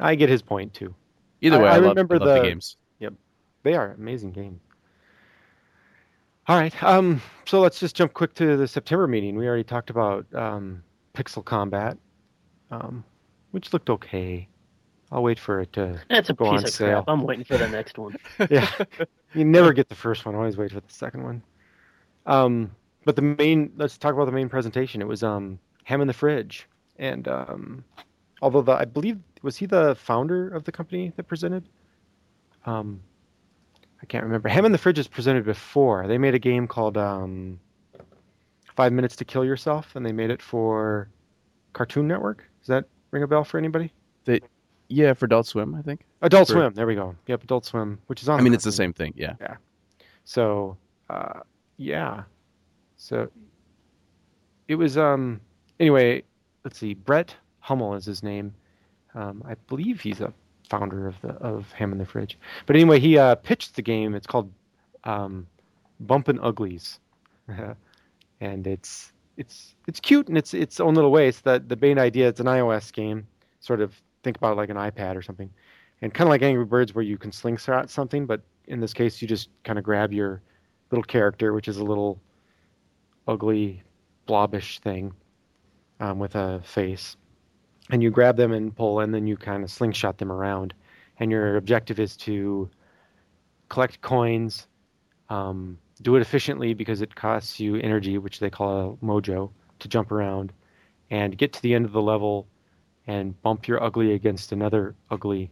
I get his point too. Either way, I, I love, remember I love the, the- games. They are amazing games. All right. Um, so let's just jump quick to the September meeting. We already talked about um, Pixel Combat, um, which looked okay. I'll wait for it to. That's a Go on of sale. crap. I'm waiting for the next one. Yeah, you never get the first one. Always wait for the second one. Um, but the main. Let's talk about the main presentation. It was um, Ham in the Fridge, and um, although the I believe was he the founder of the company that presented. Um, I can't remember. Ham in the Fridge has presented before. They made a game called um, Five Minutes to Kill Yourself, and they made it for Cartoon Network. Does that ring a bell for anybody? Yeah, for Adult Swim, I think. Adult For- Swim. There we go. Yep, Adult Swim, which is on. I mean, it's the same thing. Yeah. So, uh, yeah. So it was um anyway, let's see. Brett Hummel is his name. Um, I believe he's a founder of the of Ham in the Fridge. But anyway, he uh, pitched the game. It's called um, Bumpin' Uglies. and it's it's it's cute in its its own little way. It's the the main idea. It's an iOS game. Sort of think about it like an iPad or something, and kind of like Angry Birds, where you can slingshot something. But in this case, you just kind of grab your little character, which is a little ugly, blobbish thing um, with a face, and you grab them and pull, and then you kind of slingshot them around. And your objective is to collect coins, um, do it efficiently because it costs you energy, which they call a mojo, to jump around, and get to the end of the level and bump your ugly against another ugly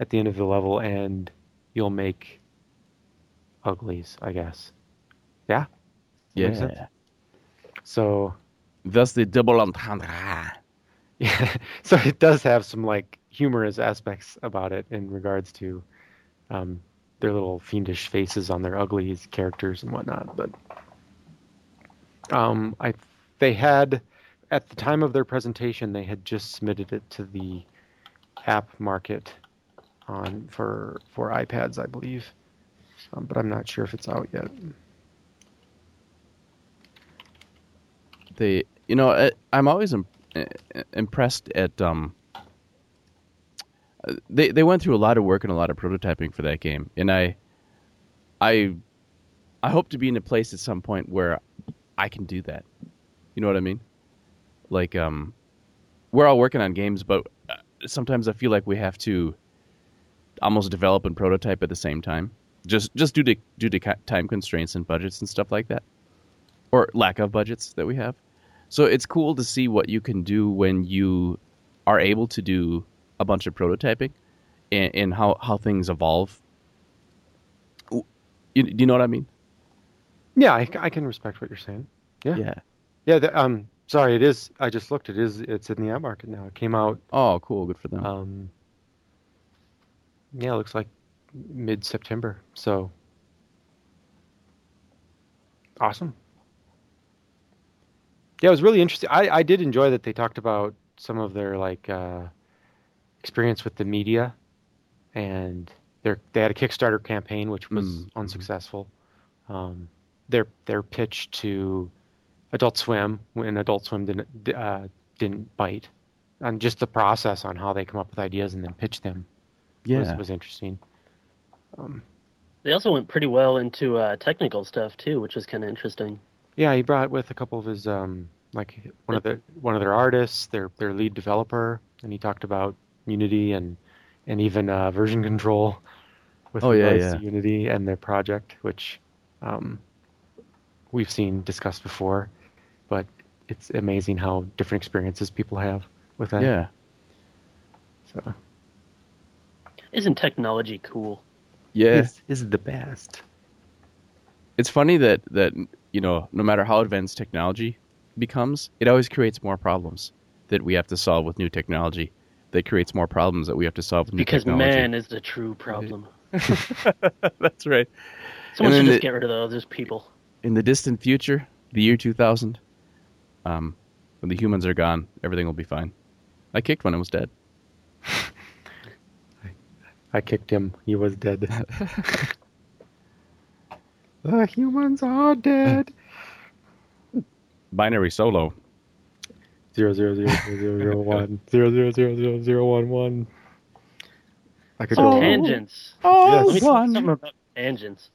at the end of the level, and you'll make uglies, I guess. Yeah. Yeah. So Thus the double entendre. yeah, so it does have some like humorous aspects about it in regards to um, their little fiendish faces on their ugly characters and whatnot. But um, I they had at the time of their presentation they had just submitted it to the app market on for for iPads, I believe. Um, but I'm not sure if it's out yet. They you know I, i'm always Im- impressed at um they they went through a lot of work and a lot of prototyping for that game. And i i i hope to be in a place at some point where i can do that. You know what i mean? Like um we're all working on games but uh, sometimes i feel like we have to almost develop and prototype at the same time. Just just due to due to time constraints and budgets and stuff like that. Or lack of budgets that we have. So it's cool to see what you can do when you are able to do a bunch of prototyping and, and how, how things evolve. You, do you know what I mean? Yeah, I, I can respect what you're saying. Yeah. Yeah. Yeah, the, um, sorry, it is. I just looked. It is. It's in the app market now. It came out. Oh, cool. Good for them. Um, yeah, it looks like mid September. So awesome. Yeah, it was really interesting. I I did enjoy that they talked about some of their like uh, experience with the media, and their they had a Kickstarter campaign which was Mm, unsuccessful. Um, their their pitch to Adult Swim when Adult Swim didn't uh, didn't bite, and just the process on how they come up with ideas and then pitch them was, Yeah. was interesting. Um, They also went pretty well into uh, technical stuff too, which was kind of interesting. Yeah, he brought with a couple of his um, like one of the one of their artists, their their lead developer, and he talked about Unity and and even uh, version control with Oh, yeah, yeah. Unity and their project, which um, we've seen discussed before, but it's amazing how different experiences people have with that. Yeah. so Isn't technology cool? Yeah. this is the best. It's funny that that you know no matter how advanced technology becomes it always creates more problems that we have to solve with new technology that creates more problems that we have to solve with new Because technology man is the true problem. that's right Someone should just the- get rid of those. There's people. in the distant future the year 2000 um when the humans are gone everything will be fine i kicked when it was dead I kicked him. He was dead. the humans are dead. binary solo Zero zero zero zero zero zero one zero zero zero zero zero one one. I could Some go. tangents. oh Let me Yes. one. something about tangents.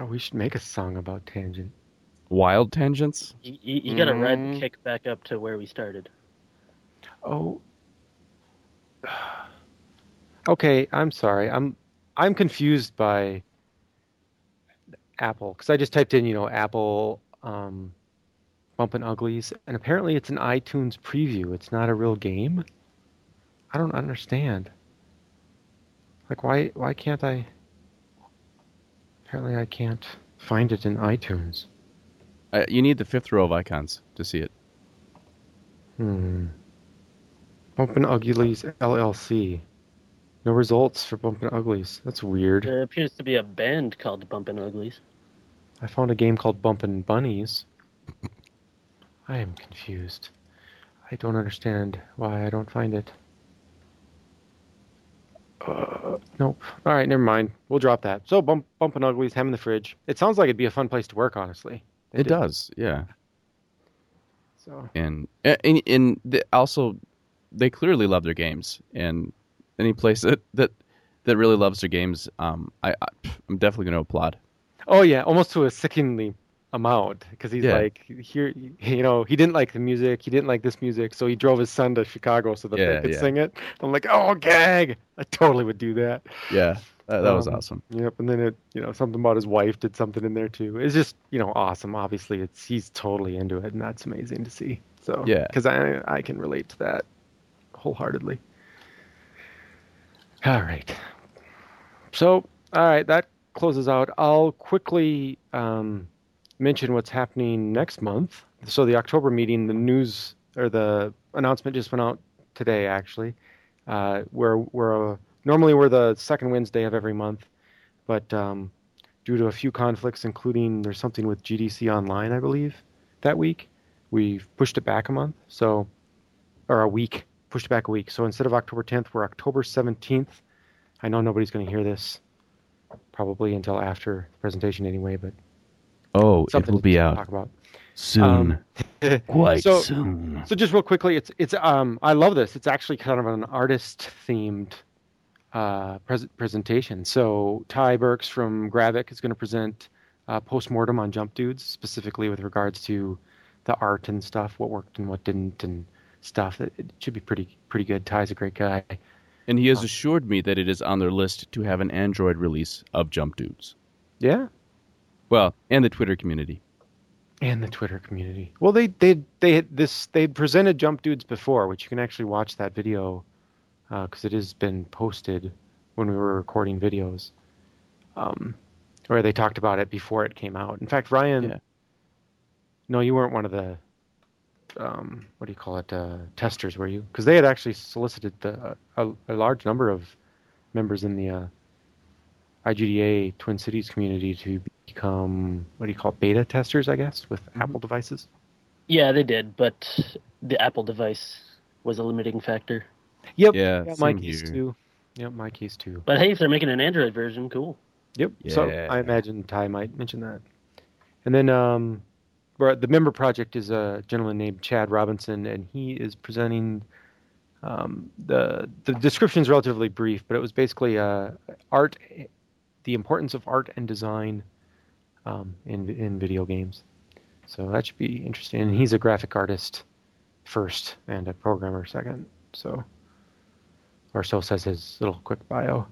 Oh, we should make a song about tangent. wild tangents You, you, you got to ride Mm. the kick back up to where we started. Oh. Okay, I'm sorry. I'm I'm confused by Apple because I just typed in, you know, Apple um, Bumpin' Uglies, and apparently it's an iTunes preview. It's not a real game. I don't understand. Like, why why can't I? Apparently, I can't find it in iTunes. uh, you need the fifth row of icons to see it Hmm. Bumpin' Uglies LLC. No results for Bumpin' Uglies. That's weird. There appears to be a band called Bumpin' Uglies. I found a game called Bumpin' Bunnies. I am confused. I don't understand why I don't find it. Uh, nope. All right, never mind. We'll drop that. So, bump, Bumpin' Uglies, Ham in the Fridge. It sounds like it'd be a fun place to work, honestly. it does yeah So, and and, and the, also they clearly love their games and any place that that, that really loves their games um i, I i'm definitely going to applaud Oh yeah, almost to a sickeningly amount because he's Yeah. like here, you know, he didn't like the music, he didn't like this music, so he drove his son to Chicago so that Yeah, they could yeah. sing it. I'm like, oh gag! I totally would do that. yeah that, that was Um, awesome Yep, and then it, you know, something about his wife did something in there too. It's just, you know, awesome. Obviously, it's he's totally into it, and that's amazing to see. So Yeah. because I I can relate to that wholeheartedly. All right. So all right, that closes out. I'll quickly um, mention what's happening next month. So the October meeting, the news or the announcement just went out today, actually. Uh, we're we're uh, normally we're the second Wednesday of every month, but um, due to a few conflicts, including there's something with GDC Online, I believe, that week, we've pushed it back a month. So, or a week, pushed back a week. So instead of October 10th, we're October 17th. I know nobody's going to hear this probably until after the presentation anyway, but oh it will be out talk about. soon Um, quite so- soon So just real quickly, it's it's um I love this. It's actually kind of an artist themed uh, pres- presentation. So Ty Burks from Gravik is going to present uh, postmortem on Jump Dudes, specifically with regards to the art and stuff, what worked and what didn't, and stuff. It, it should be pretty pretty good. Ty's a great guy. and he has uh, assured me that it is on their list to have an android release of jump dudes Yeah, well and the twitter community and the Twitter community. Well, they they they had this they presented Jump Dudes before, which you can actually watch that video because it has been posted when we were recording videos, um, where they talked about it before it came out. In fact, Ryan, Yeah. no, you weren't one of the um, what do you call it uh, testers, were you? Because they had actually solicited the, a, a large number of members in the uh, IGDA Twin Cities community to become what do you call it, beta testers, I guess, with Apple devices. Yeah, they did, but the Apple device was a limiting factor. Yep. Yeah, yeah my case here. too. Yep, my case too. But hey, if they're making an Android version, cool. Yep. So I imagine Ty might mention that. And then um, where the member project is a gentleman named Chad Robinson, and he is presenting. Um, the the description is relatively brief, but it was basically uh, art, the importance of art and design um, in in video games. So that should be interesting. And he's a graphic artist first and a programmer second. So, or so says his little quick bio.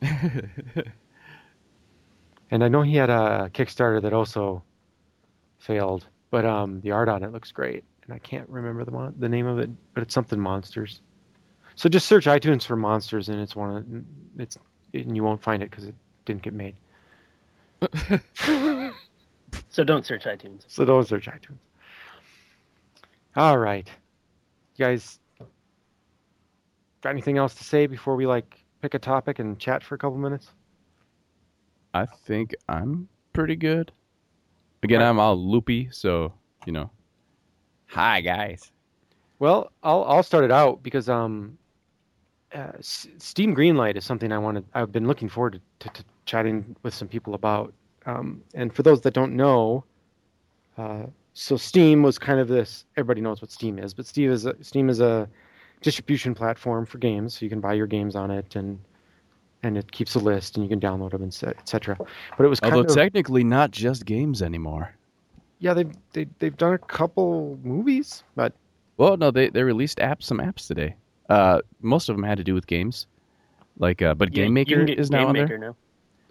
and I know he had a Kickstarter that also failed, but um, the art on it looks great. And I can't remember the mon- the name of it, but it's something monsters. So just search iTunes for monsters, and it's one of it's and you won't find it because it didn't get made. So don't search iTunes. So don't search iTunes. All right, you guys got anything else to say before we like pick a topic and chat for a couple minutes? I think I'm pretty good. Again. I'm all loopy, so you know. Hi guys. Well, I'll I'll start it out because um, uh, S- Steam Greenlight is something I wanted. I've been looking forward to, to, to chatting with some people about. Um, and for those that don't know, uh, so Steam was kind of this. Everybody knows what Steam is, but Steam is a, Steam is a distribution platform for games, so you can buy your games on it, and and it keeps a list, and you can download them, and etc. But it was kind Although of technically not just games anymore. yeah, they they they've done a couple movies, but Well, no, they they released apps, some apps today. Uh, most of them had to do with games, like uh, but Yeah, Game Maker can is now Game on Maker there. now.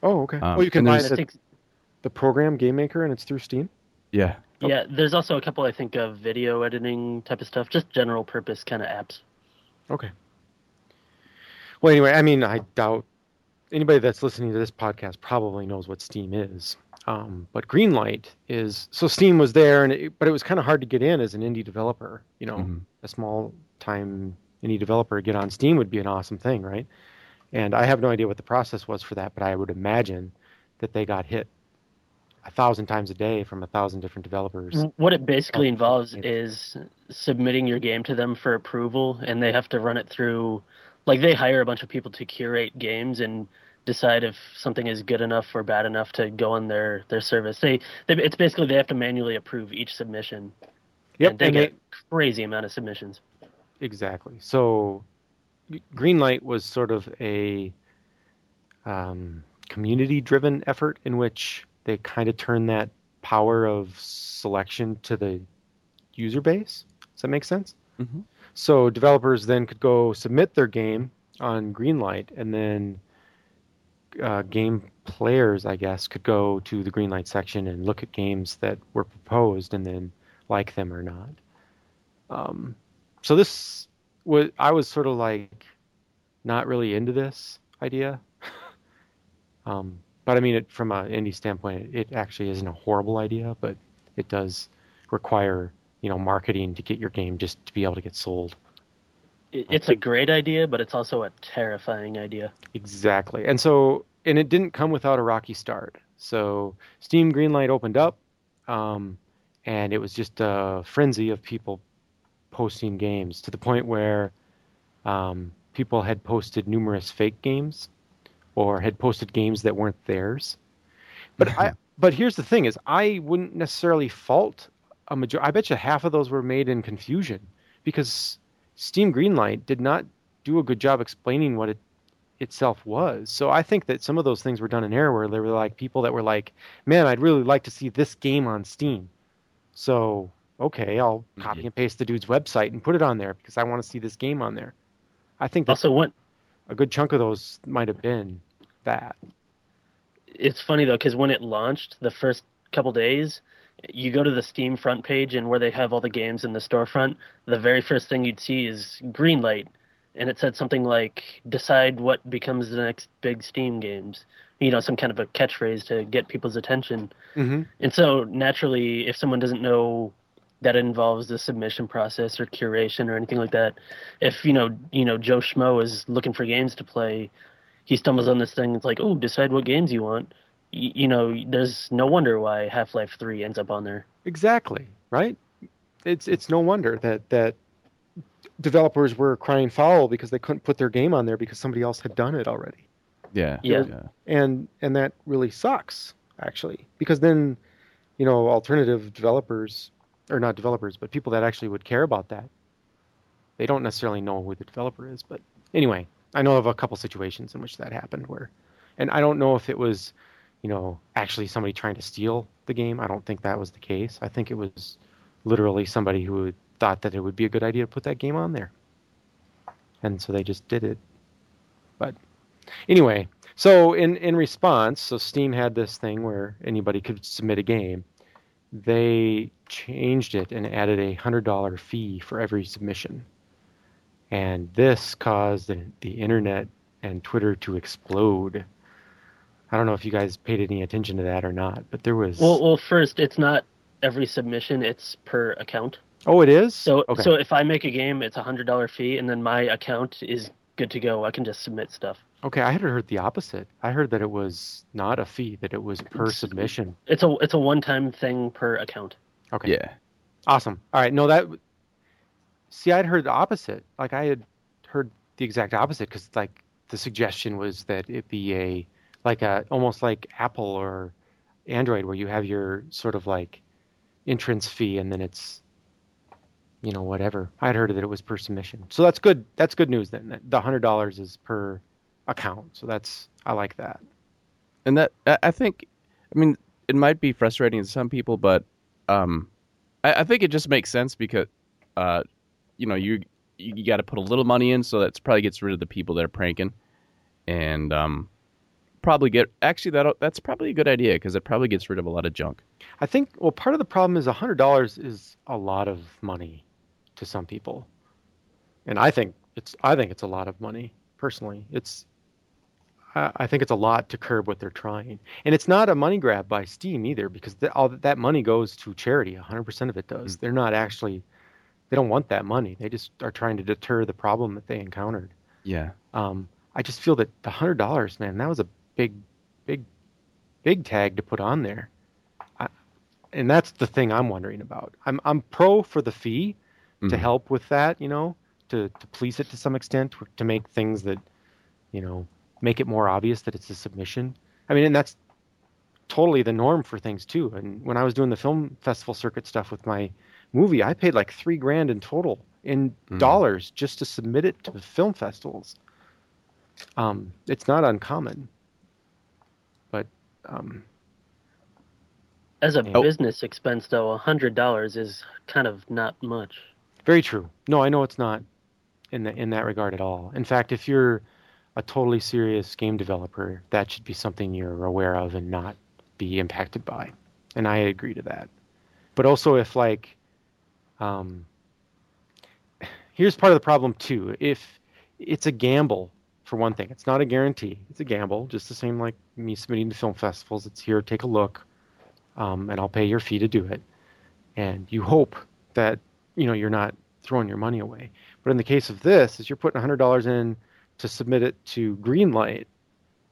oh okay. Um, oh, you can buy there's- the, I think, the program Game Maker, and it's through Steam. Yeah, Oh. yeah, there's also a couple I think of video editing type of stuff, just general purpose kind of apps. Okay. Well, anyway, I mean, I doubt anybody that's listening to this podcast probably knows what Steam is. Um, but Greenlight is so Steam was there, and it, but it was kind of hard to get in as an indie developer. You know, Mhm. a small time indie developer get on Steam would be an awesome thing, right? And I have no idea what the process was for that, but I would imagine that they got hit a thousand times a day from a thousand different developers. What it basically involves yeah. is submitting your game to them for approval, and they have to run it through. Like they hire a bunch of people to curate games and decide if something is good enough or bad enough to go on their their service. They, they it's basically they have to manually approve each submission. Yep, and they and get crazy amount of submissions. Exactly. So, G- Greenlight was sort of a um, community-driven effort in which they kind of turned that power of selection to the user base. Does that make sense? hmm So developers then could go submit their game on Greenlight, and then uh, game players, I guess, could go to the Greenlight section and look at games that were proposed, and then like them or not. Um, so this was I was sort of like not really into this idea, um, but I mean, it, from an indie standpoint, it, it actually isn't a horrible idea, but it does require you know marketing to get your game just to be able to get sold. It, it's a great idea, but it's also a terrifying idea. Exactly. And so, and it didn't come without a rocky start. So, Steam Greenlight opened up, um, and it was just a frenzy of people posting games to the point where um, people had posted numerous fake games or had posted games that weren't theirs. But I, but here's the thing: is I wouldn't necessarily fault a major. I bet you half of those were made in confusion because Steam Greenlight did not do a good job explaining what it itself was. So I think that some of those things were done in error where they were like people that were like, "Man, I'd really like to see this game on Steam." So, okay, I'll copy Mhm. and paste the dude's website and put it on there because I want to see this game on there. I think that Also, one a good chunk of those might have been that. it's funny though because when it launched the first couple days you go to the steam front page and where they have all the games in the storefront the very first thing you'd see is Greenlight. And it said something like decide what becomes the next big steam games. You know some kind of a catchphrase to get people's attention. Mm-hmm. and so naturally if someone doesn't know that involves the submission process or curation or anything like that if you know you know joe schmo is looking for games to play he stumbles on this thing. It's like oh decide what games you want you know there's no wonder why half-life 3 ends up on there Exactly, right? It's it's no wonder that that developers were crying foul because they couldn't put their game on there because somebody else had done it already. yeah, Yeah. yeah. and and that really sucks. actually, because then, you know, alternative developers or not developers, but people that actually would care about that. They don't necessarily know who the developer is, but anyway, I know of a couple situations in which that happened where, and I don't know if it was, you know, actually somebody trying to steal the game. I don't think that was the case. I think it was literally somebody who thought that it would be a good idea to put that game on there, and so they just did it. But anyway, so in in response, so Steam had this thing where anybody could submit a game. They changed it and added a hundred dollar fee for every submission, and this caused the, the internet and Twitter to explode. I don't know if you guys paid any attention to that or not, but there was. Well, well, first, it's not every submission; it's per account. oh, it is. So, okay. so if I make a game, it's a hundred dollar fee, and then my account is good to go. I can just submit stuff. okay, I had heard the opposite. I heard that it was not a fee; that it was per submission. It's a it's a one time thing per account. Okay. Yeah. Awesome. All right. No, that. See, I'd heard the opposite. Like I had heard the exact opposite because like the suggestion was that it be a like a almost like Apple or Android where you have your sort of like entrance fee and then it's you know whatever. I'd heard that it was per submission. So that's good. That's good news then. The hundred dollars is per account. So that's I like that. and that I think, I mean, it might be frustrating to some people, but um, I, I think it just makes sense because, uh, you know, you you got to put a little money in, so that probably gets rid of the people that are pranking, and um, probably get actually that that's probably a good idea because it probably gets rid of a lot of junk. I think well part of the problem is hundred dollars is a lot of money to some people. And I think it's I think it's a lot of money, personally. It's I, I think it's a lot to curb what they're trying. And it's not a money grab by Steam either, because the, all that money goes to charity. hundred percent of it does. They're not actually they don't want that money. They just are trying to deter the problem that they encountered. Yeah, Um, I just feel that the hundred dollars, man, that was a big, big, big tag to put on there. I, and that's the thing I'm wondering about. I'm I'm pro for the fee to Mhm. help with that, you know, to to police it to some extent, to make things that, you know, make it more obvious that it's a submission. I mean, and that's totally the norm for things too. And when I was doing the film festival circuit stuff with my movie, I paid like three grand in total in Mhm. dollars just to submit it to film festivals. Um, it's not uncommon, um, As a Oh. business expense, though, a hundred dollars is kind of not much. very true. No, I know it's not in the, in that regard at all. In fact, if you're a totally serious game developer, that should be something you're aware of and not be impacted by. And I agree to that. But also, if like, um, here's part of the problem too. If it's a gamble, for one thing, it's not a guarantee. It's a gamble, just the same like me submitting to film festivals. It's here, take a look, um, and I'll pay your fee to do it. And you hope that you know you're not throwing your money away. But in the case of this, is you're putting hundred dollars in to submit it to Greenlight,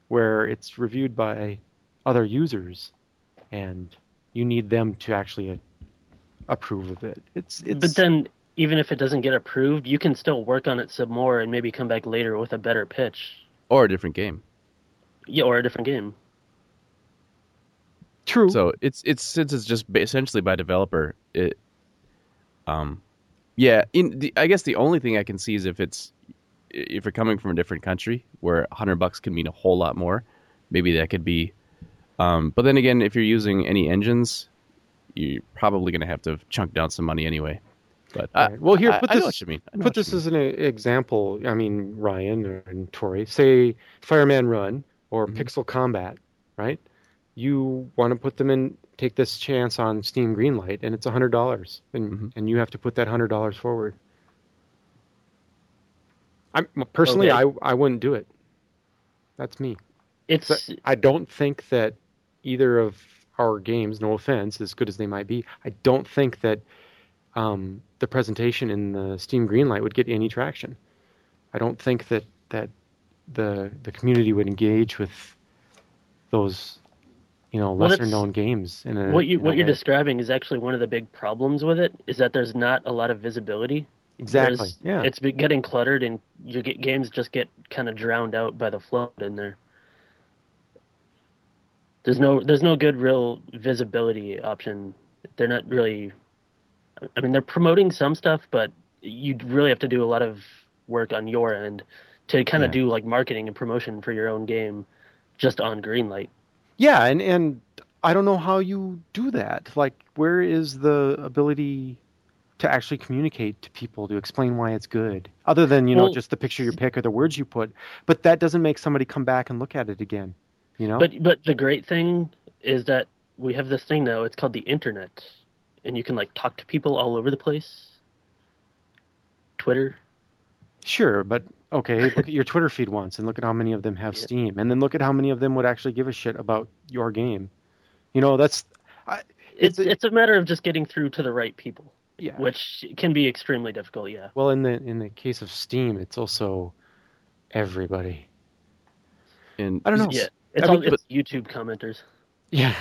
where it's reviewed by other users, and you need them to actually a- approve of it. It's it's But then, even if it doesn't get approved, you can still work on it some more and maybe come back later with a better pitch. or a different game. Yeah, or a different game. true. So it's it's since it's just essentially by developer. It, um, yeah. In the, I guess the only thing I can see is if it's if you're coming from a different country where a hundred bucks can mean a whole lot more. Maybe that could be. Um, but then again, if you're using any engines, you're probably going to have to chunk down some money anyway. But I- Well, here, I, put I this- what you mean. I put this as an example. I mean, Ryan and Tori, say Fireman Run or Mhm. Pixel Combat, right? You want to put them in, take this chance on Steam Greenlight, and it's hundred dollars, and Mhm. and you have to put that hundred dollars forward. I personally, Okay. I I wouldn't do it. That's me. It's I don't think that either of our games, no offense, as good as they might be, I don't think that um, the presentation in the Steam Greenlight would get any traction. I don't think that that the the community would engage with those, you know, Well, lesser known games. In a, what you what you're way. describing is actually one of the big problems with it is that there's not a lot of visibility. exactly, There's- yeah, It's getting cluttered, and your get, games just get kind of drowned out by the flood in there. There's no there's no good real visibility option. They're not really. I mean, they're promoting some stuff, but you really have to do a lot of work on your end to kind of Yeah. do like marketing and promotion for your own game, just on Greenlight. Yeah, and and I don't know how you do that. Like, where is the ability to actually communicate to people to explain why it's good, other than you know just the picture you pick or the words you put? But that doesn't make somebody come back and look at it again. You know? But but the great thing is that we have this thing now. It's called the internet, and you can like talk to people all over the place. Twitter. Sure, but okay, look at your Twitter feed once and look at how many of them have Yeah. Steam, and then look at how many of them would actually give a shit about your game. You know, that's It's It's a- it's a matter of just getting through to the right people, yeah. which can be extremely difficult. Yeah. Well, in the in the case of Steam, it's also everybody. And I don't know. Yeah. It's I all mean, it's YouTube commenters. Yeah.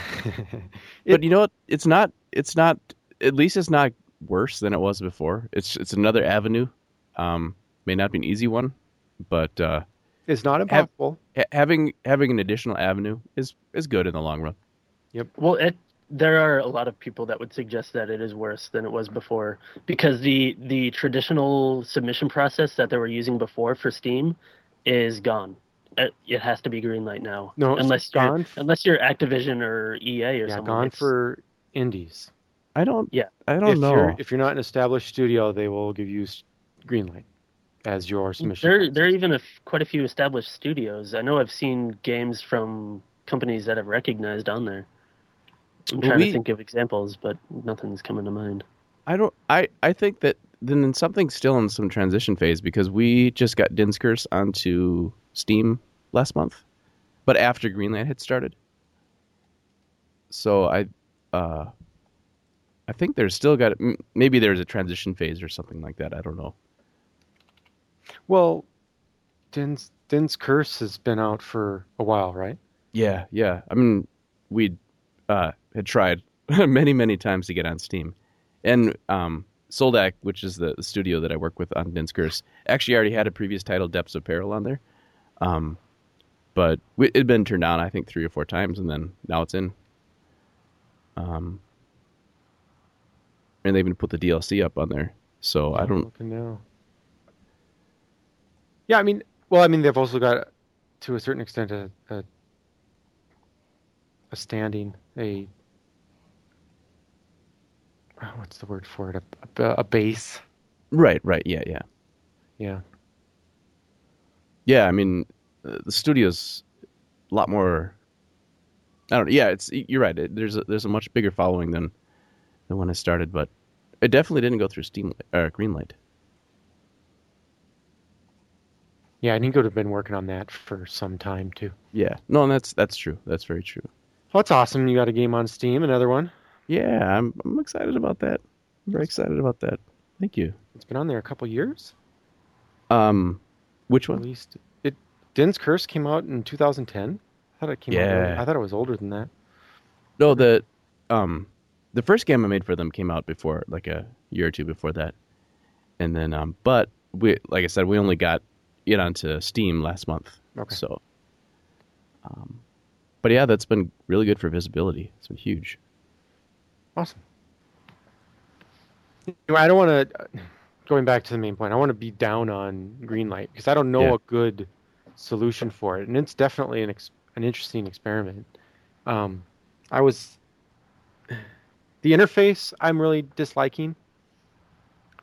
but you know what? It's not. It's not. At least it's not worse than it was before. It's it's another avenue. Um, may not be an easy one, but uh, it's not impossible. ha- having having an additional avenue is is good in the long run. Yep. Well, it there are a lot of people that would suggest that it is worse than it was before because the the traditional submission process that they were using before for Steam is gone. It, it has to be Greenlight now. No, it's unless you're unless you're Activision or EA or yeah, something. gone It's- for indies. I don't. Yeah. I don't if know. you're if you're not an established studio, they will give you s- Greenlight as your submission. There, process. there are even a f- quite a few established studios. I know I've seen games from companies that have recognized on there. I'm Well, trying we- to think of examples, but nothing's coming to mind. I don't. I I think that then something's still in some transition phase because we just got Din's Curse onto Steam last month, but after Greenlight had started. So I, uh, I think there's still got m- maybe there's a transition phase or something like that. I don't know. Well, Din's Din's Curse has been out for a while, right? Yeah, yeah. I mean, we uh, had tried many, many times to get on Steam, and um, Soldak, which is the, the studio that I work with on Din's Curse, actually already had a previous title, Depths of Peril, on there. Um, but it had been turned down, I think, three or four times, and then now it's in. Um, and they even put the DLC up on there. So I don't. looking now. Yeah, I mean, well, I mean, they've also got, to a certain extent, a a, a standing, a what's the word for it? A, a, a base. Right, right, yeah, yeah. Yeah. Yeah, I mean, uh, the studio's a lot more. I don't. Yeah, it's you're right. It, there's a, there's a much bigger following than than when I started, but it definitely didn't go through Steam or uh, Greenlight. Yeah, and he could have been working on that for some time too. Yeah, no, and that's that's true. That's very true. Well, that's awesome. You got a game on Steam, another one. Yeah, I'm I'm excited about that. I'm very excited about that. Thank you. It's been on there a couple years. Um, which one? Released. It Din's Curse came out in 2010. I thought it came out. early. Yeah. I thought it was older than that. No, the um, the first game I made for them came out before, like a year or two before that, and then um, but we, like I said, we only got it onto Steam last month. Okay. So, um, but yeah, that's been really good for visibility. It's been huge. Awesome. I don't want to. Going back to the main point, I want to be down on Greenlight because I don't know Yeah. a good solution for it, and it's definitely an ex- an interesting experiment. Um, I was the interface I'm really disliking.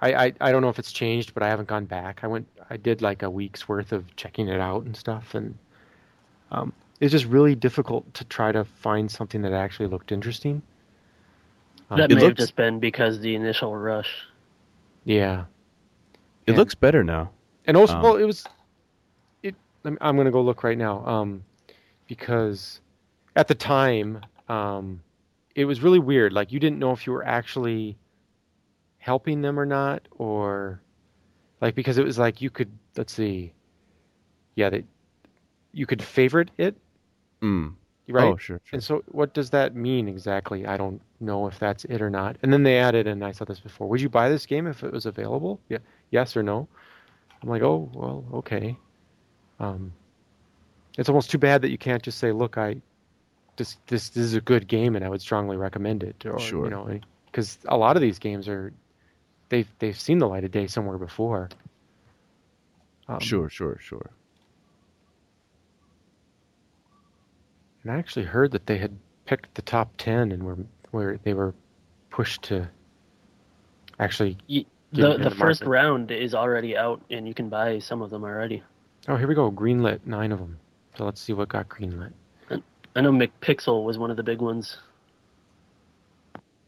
I, I I don't know if it's changed, but I haven't gone back. I went I did like a week's worth of checking it out and stuff, and um, it's just really difficult to try to find something that actually looked interesting. Um, That it may have just been because the initial rush. Yeah. It And- looks better now. And also, Um, well, it was. It. I'm, I'm gonna go look right now. Um, because at the time, um, it was really weird. Like you didn't know if you were actually helping them or not, or like because it was like you could. Let's see. Yeah, that you could favorite it, Mm. right? Oh, sure. sure. And so, what does that mean exactly? I don't know if that's it or not. And then they added, and I saw this before. Would you buy this game if it was available? Yeah, yes or no. I'm like, oh well, okay. Um, it's almost too bad that you can't just say, look, I this this this is a good game and I would strongly recommend it. Or Sure. you know, because a lot of these games are they've they've seen the light of day somewhere before. Um, sure, sure, sure. And I actually heard that they had picked the top ten and were where they were pushed to actually. The the the first round is already out, and you can buy some of them already. Oh, here we go. Greenlit nine of them. So let's see what got greenlit. I know McPixel was one of the big ones.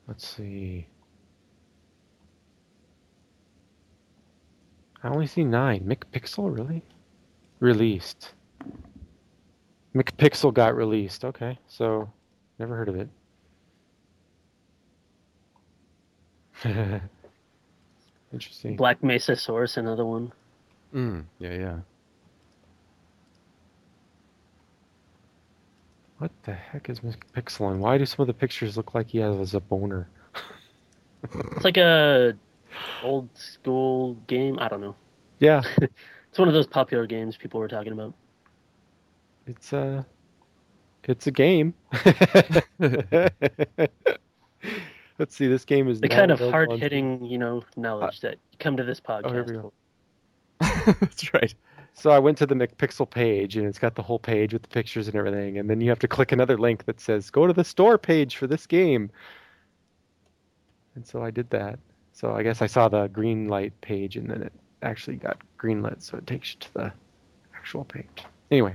Let's see. I only see nine. McPixel, really? Released. McPixel got released. Okay, so never heard of it. Interesting. Black Mesa Source, another one. Mm, yeah, yeah. What the heck is McPixel and why do some of the pictures look like he has a boner? It's like a old school game. I don't know. Yeah, It's one of those popular games people were talking about. it's a, it's a game. Let's see. This game is The kind of hard hitting, you know, knowledge that come to this podcast. Oh, here we go. That's right. So I went to the McPixel page, and it's got the whole page with the pictures and everything, and then you have to click another link that says "Go to the store page for this game." And so I did that. So I guess I saw the Greenlight page, and then it actually got greenlit, so it takes you to the actual page. Anyway,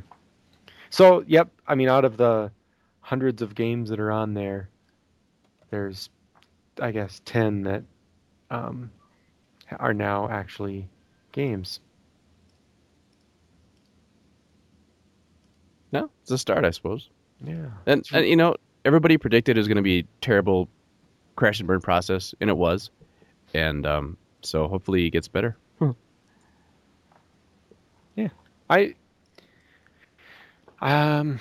so yep, I mean, out of the hundreds of games that are on there, there's, I guess, ten that um, are now actually games. No, it's a start, I suppose. Yeah. And, and you know, everybody predicted it was going to be a terrible crash and burn process, and it was. And um, so hopefully it gets better. Yeah. I um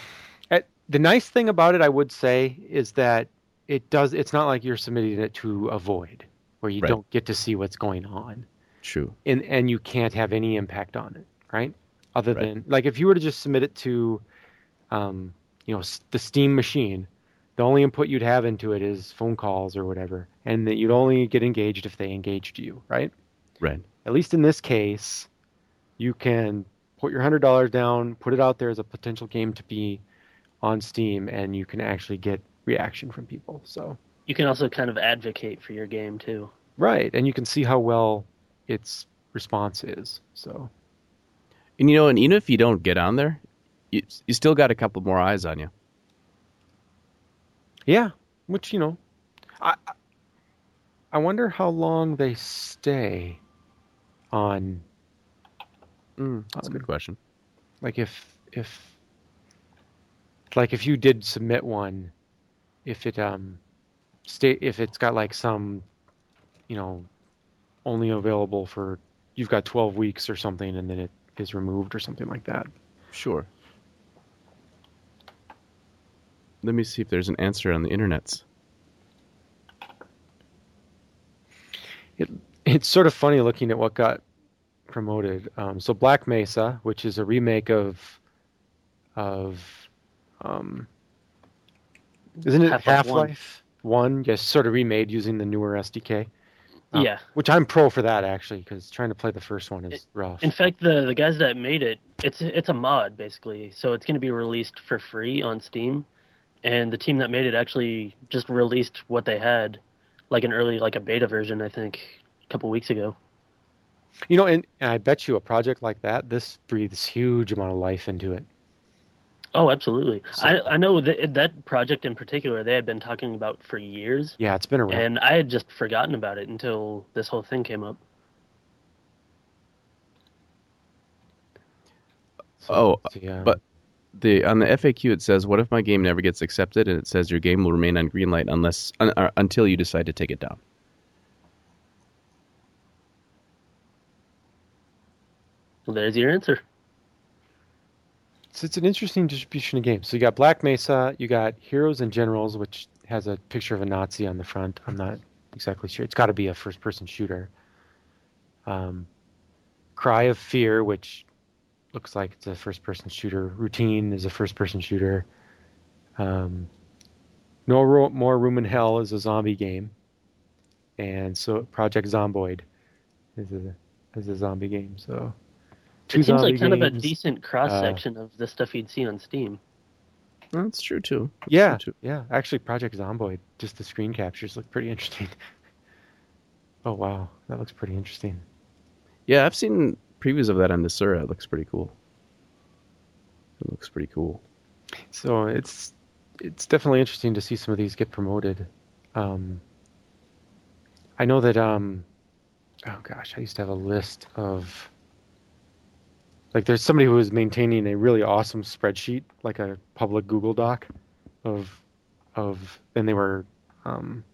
at, the nice thing about it I would say is that it does it's not like you're submitting it to avoid where you Right. don't get to see what's going on True. and and you can't have any impact on it, right? Other Right. than like if you were to just submit it to um you know the Steam machine, the only input you'd have into it is phone calls or whatever and that you'd only get engaged if they engaged you, right? Right. at least in this case, you can put your hundred dollars down, put it out there as a potential game to be on Steam, and you can actually get reaction from people. So You can also kind of advocate for your game too. right, and you can see how well its response is. So And you know, and even if you don't get on there, you, you still got a couple more eyes on you. yeah, which you know, I I- I wonder how long they stay on. Mm, that's a Um, good question. like if if like if you did submit one if it um state if it's got like some you know only available for you've got 12 weeks or something and then it is removed or something like that Sure. Let me see if there's an answer on the internets. it's sort of funny looking at what got promoted um, so black mesa which is a remake of of um isn't it Half-Life half-life one yes sort of remade using the newer sdk Um, yeah. Which I'm pro for that actually, because trying to play the first one is rough. In fact, the the guys that made it, it's it's a mod basically. So it's going to be released for free on Steam, and the team that made it actually just released what they had, like an early like a beta version, I think, a couple weeks ago. you know, and, and I bet you a project like that, this breathes huge amount of life into it. Oh, absolutely. So- I I know that that project in particular they had been talking about for years, Yeah, it's been around. and I had just forgotten about it until this whole thing came up. So, Oh, let's see, um, but- The on the FAQ it says, "What if my game never gets accepted?" And it says your game will remain on Greenlight unless un, uh, until you decide to take it down. Well, there's your answer. So it's an interesting distribution of games. So you got Black Mesa, you got Heroes and Generals, which has a picture of a Nazi on the front. I'm not exactly sure. It's got to be a first-person shooter. Um, Cry of Fear, which looks like it's a first-person shooter. Routine is a first-person shooter. Um, no Ro- more room in hell is a zombie game, and so Project Zomboid is a is a zombie game. So two It seems like kind of a decent cross section of the stuff you'd see on Steam. That's true too. Yeah, True, too. yeah. Actually, Project Zomboid, just the screen captures look pretty interesting. oh wow, that looks pretty interesting. Yeah, I've seen previews of that on the Nasura. It looks pretty cool. It looks pretty cool. So it's it's definitely interesting to see some of these get promoted. Um, I know that um, oh gosh, I used to have a list of like there's somebody who was maintaining a really awesome spreadsheet, like a public Google Doc, of of and they were um,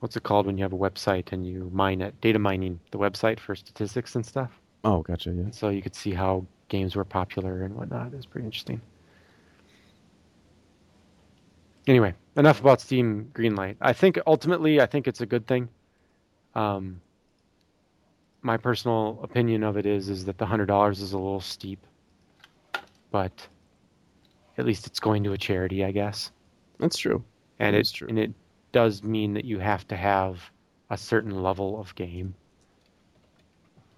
what's it called when you have a website and you mine it, data mining the website for statistics and stuff. Oh, gotcha. Yeah. And so you could see how games were popular and whatnot. It was pretty interesting. Anyway, enough about Steam Greenlight. I think ultimately, I think it's a good thing. Um, my personal opinion of it is is that the hundred dollars is a little steep, but at least it's going to a charity, I guess. That's true. And That's it true. and it does mean that you have to have a certain level of game,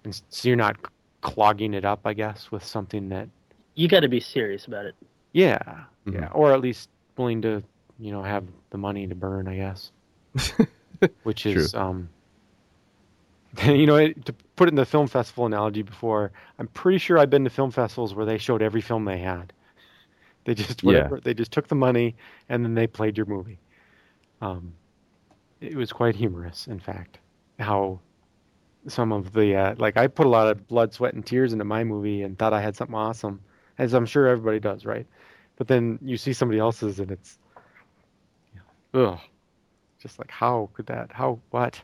and so you're not clogging it up, I guess, with something that You got to be serious about it. Yeah, Mhm. yeah, or at least willing to, you know, have the money to burn, I guess. Which is, um, you know, it- to put it in the film festival analogy before, I'm pretty sure I've been to film festivals where they showed every film they had. They just Yeah. they just took the money and then they played your movie. Um, it was quite humorous, in fact, how some of the uh, like I put a lot of blood, sweat, and tears into my movie and thought I had something awesome, as I'm sure everybody does, right? But then you see somebody else's and it's, ugh, just like how could that? How what?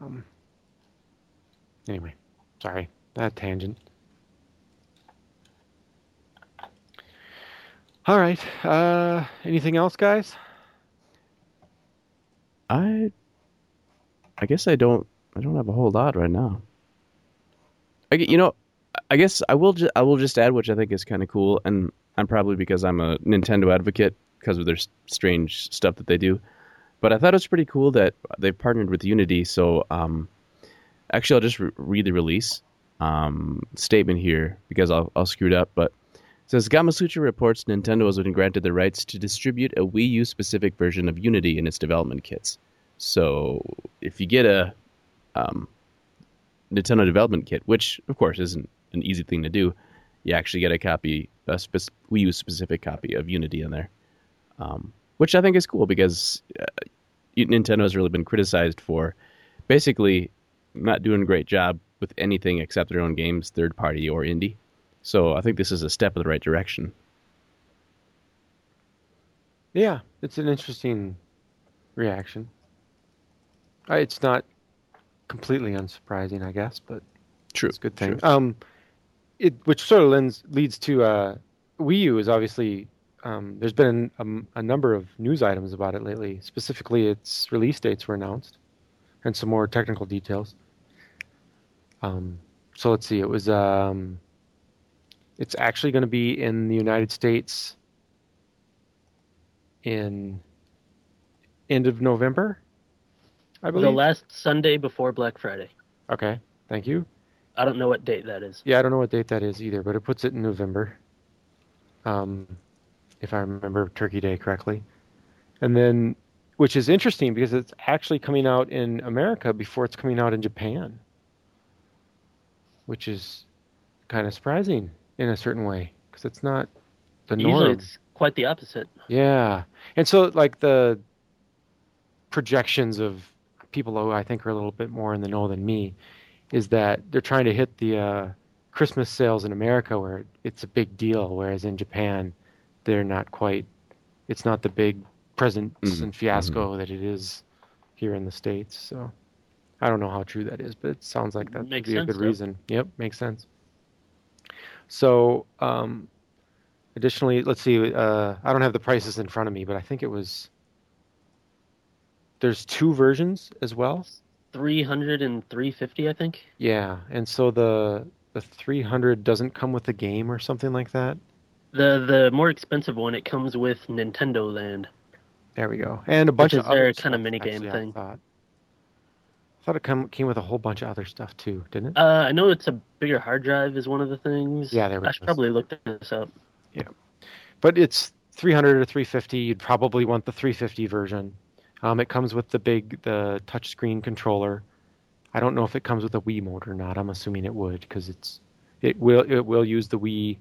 Um. Anyway, sorry that tangent. All right. Uh, anything else, guys? I I guess I don't I don't have a whole lot right now. I you know I guess I will just I will just add which I think is kind of cool and I'm probably because I'm a Nintendo advocate because of their strange stuff that they do. But I thought it was pretty cool that they partnered with Unity. So um, actually, I'll just re- read the release um, statement here because I'll I'll screw it up. But it says Gamasutra reports Nintendo has been granted the rights to distribute a Wii U specific version of Unity in its development kits. So if you get a um, Nintendo development kit, which of course isn't an easy thing to do, you actually get a copy, a spec- Wii U specific copy of Unity in there, um, which I think is cool because uh, Nintendo has really been criticized for basically not doing a great job with anything except their own games, third party or indie. So I think this is a step in the right direction. Yeah, it's an interesting reaction. Uh, It's not completely unsurprising, I guess, but True. it's a good thing. True. Um, it which sort of lends, leads to uh, Wii U is obviously um, there's been um, a number of news items about it lately. Specifically, its release dates were announced, and some more technical details. Um, so let's see. It was um, it's actually going to be in the United States in end of November, I believe. The last Sunday before Black Friday. okay, thank you. I don't know what date that is. Yeah, I don't know what date that is either, but it puts it in November. Um, if I remember Turkey Day correctly. And then, which is interesting because it's actually coming out in America before it's coming out in Japan, which is kind of surprising in a certain way because it's not the norm. Usually it's quite the opposite. Yeah. And so like the projections of people who I think are a little bit more in the know than me is that they're trying to hit the uh, Christmas sales in America where it's a big deal, whereas in Japan they're not quite. It's not the big presents Mhm, and fiasco that it is here in the states. So I don't know how true that is, but it sounds like that would Makes be a good though. reason. Yep, makes sense. So um, Additionally, let's see. Uh, I don't have the prices in front of me, but I think it was. There's two versions as well. 300 and 350, I think. Yeah, and so the the 300 doesn't come with the game or something like that. The the more expensive one, it comes with Nintendo Land. There we go, and a bunch of their other kind of mini game actually, I thing. thought. I thought it come, came with a whole bunch of other stuff too, didn't it? Uh, I know it's a bigger hard drive is one of the things. Yeah, there I should probably look this up. Yeah, but it's 300 or 350. You'd probably want the 350 version. Um, it comes with the big the touchscreen controller. I don't know if it comes with a Wiimote or not. I'm assuming it would because it's it will it will use the Wii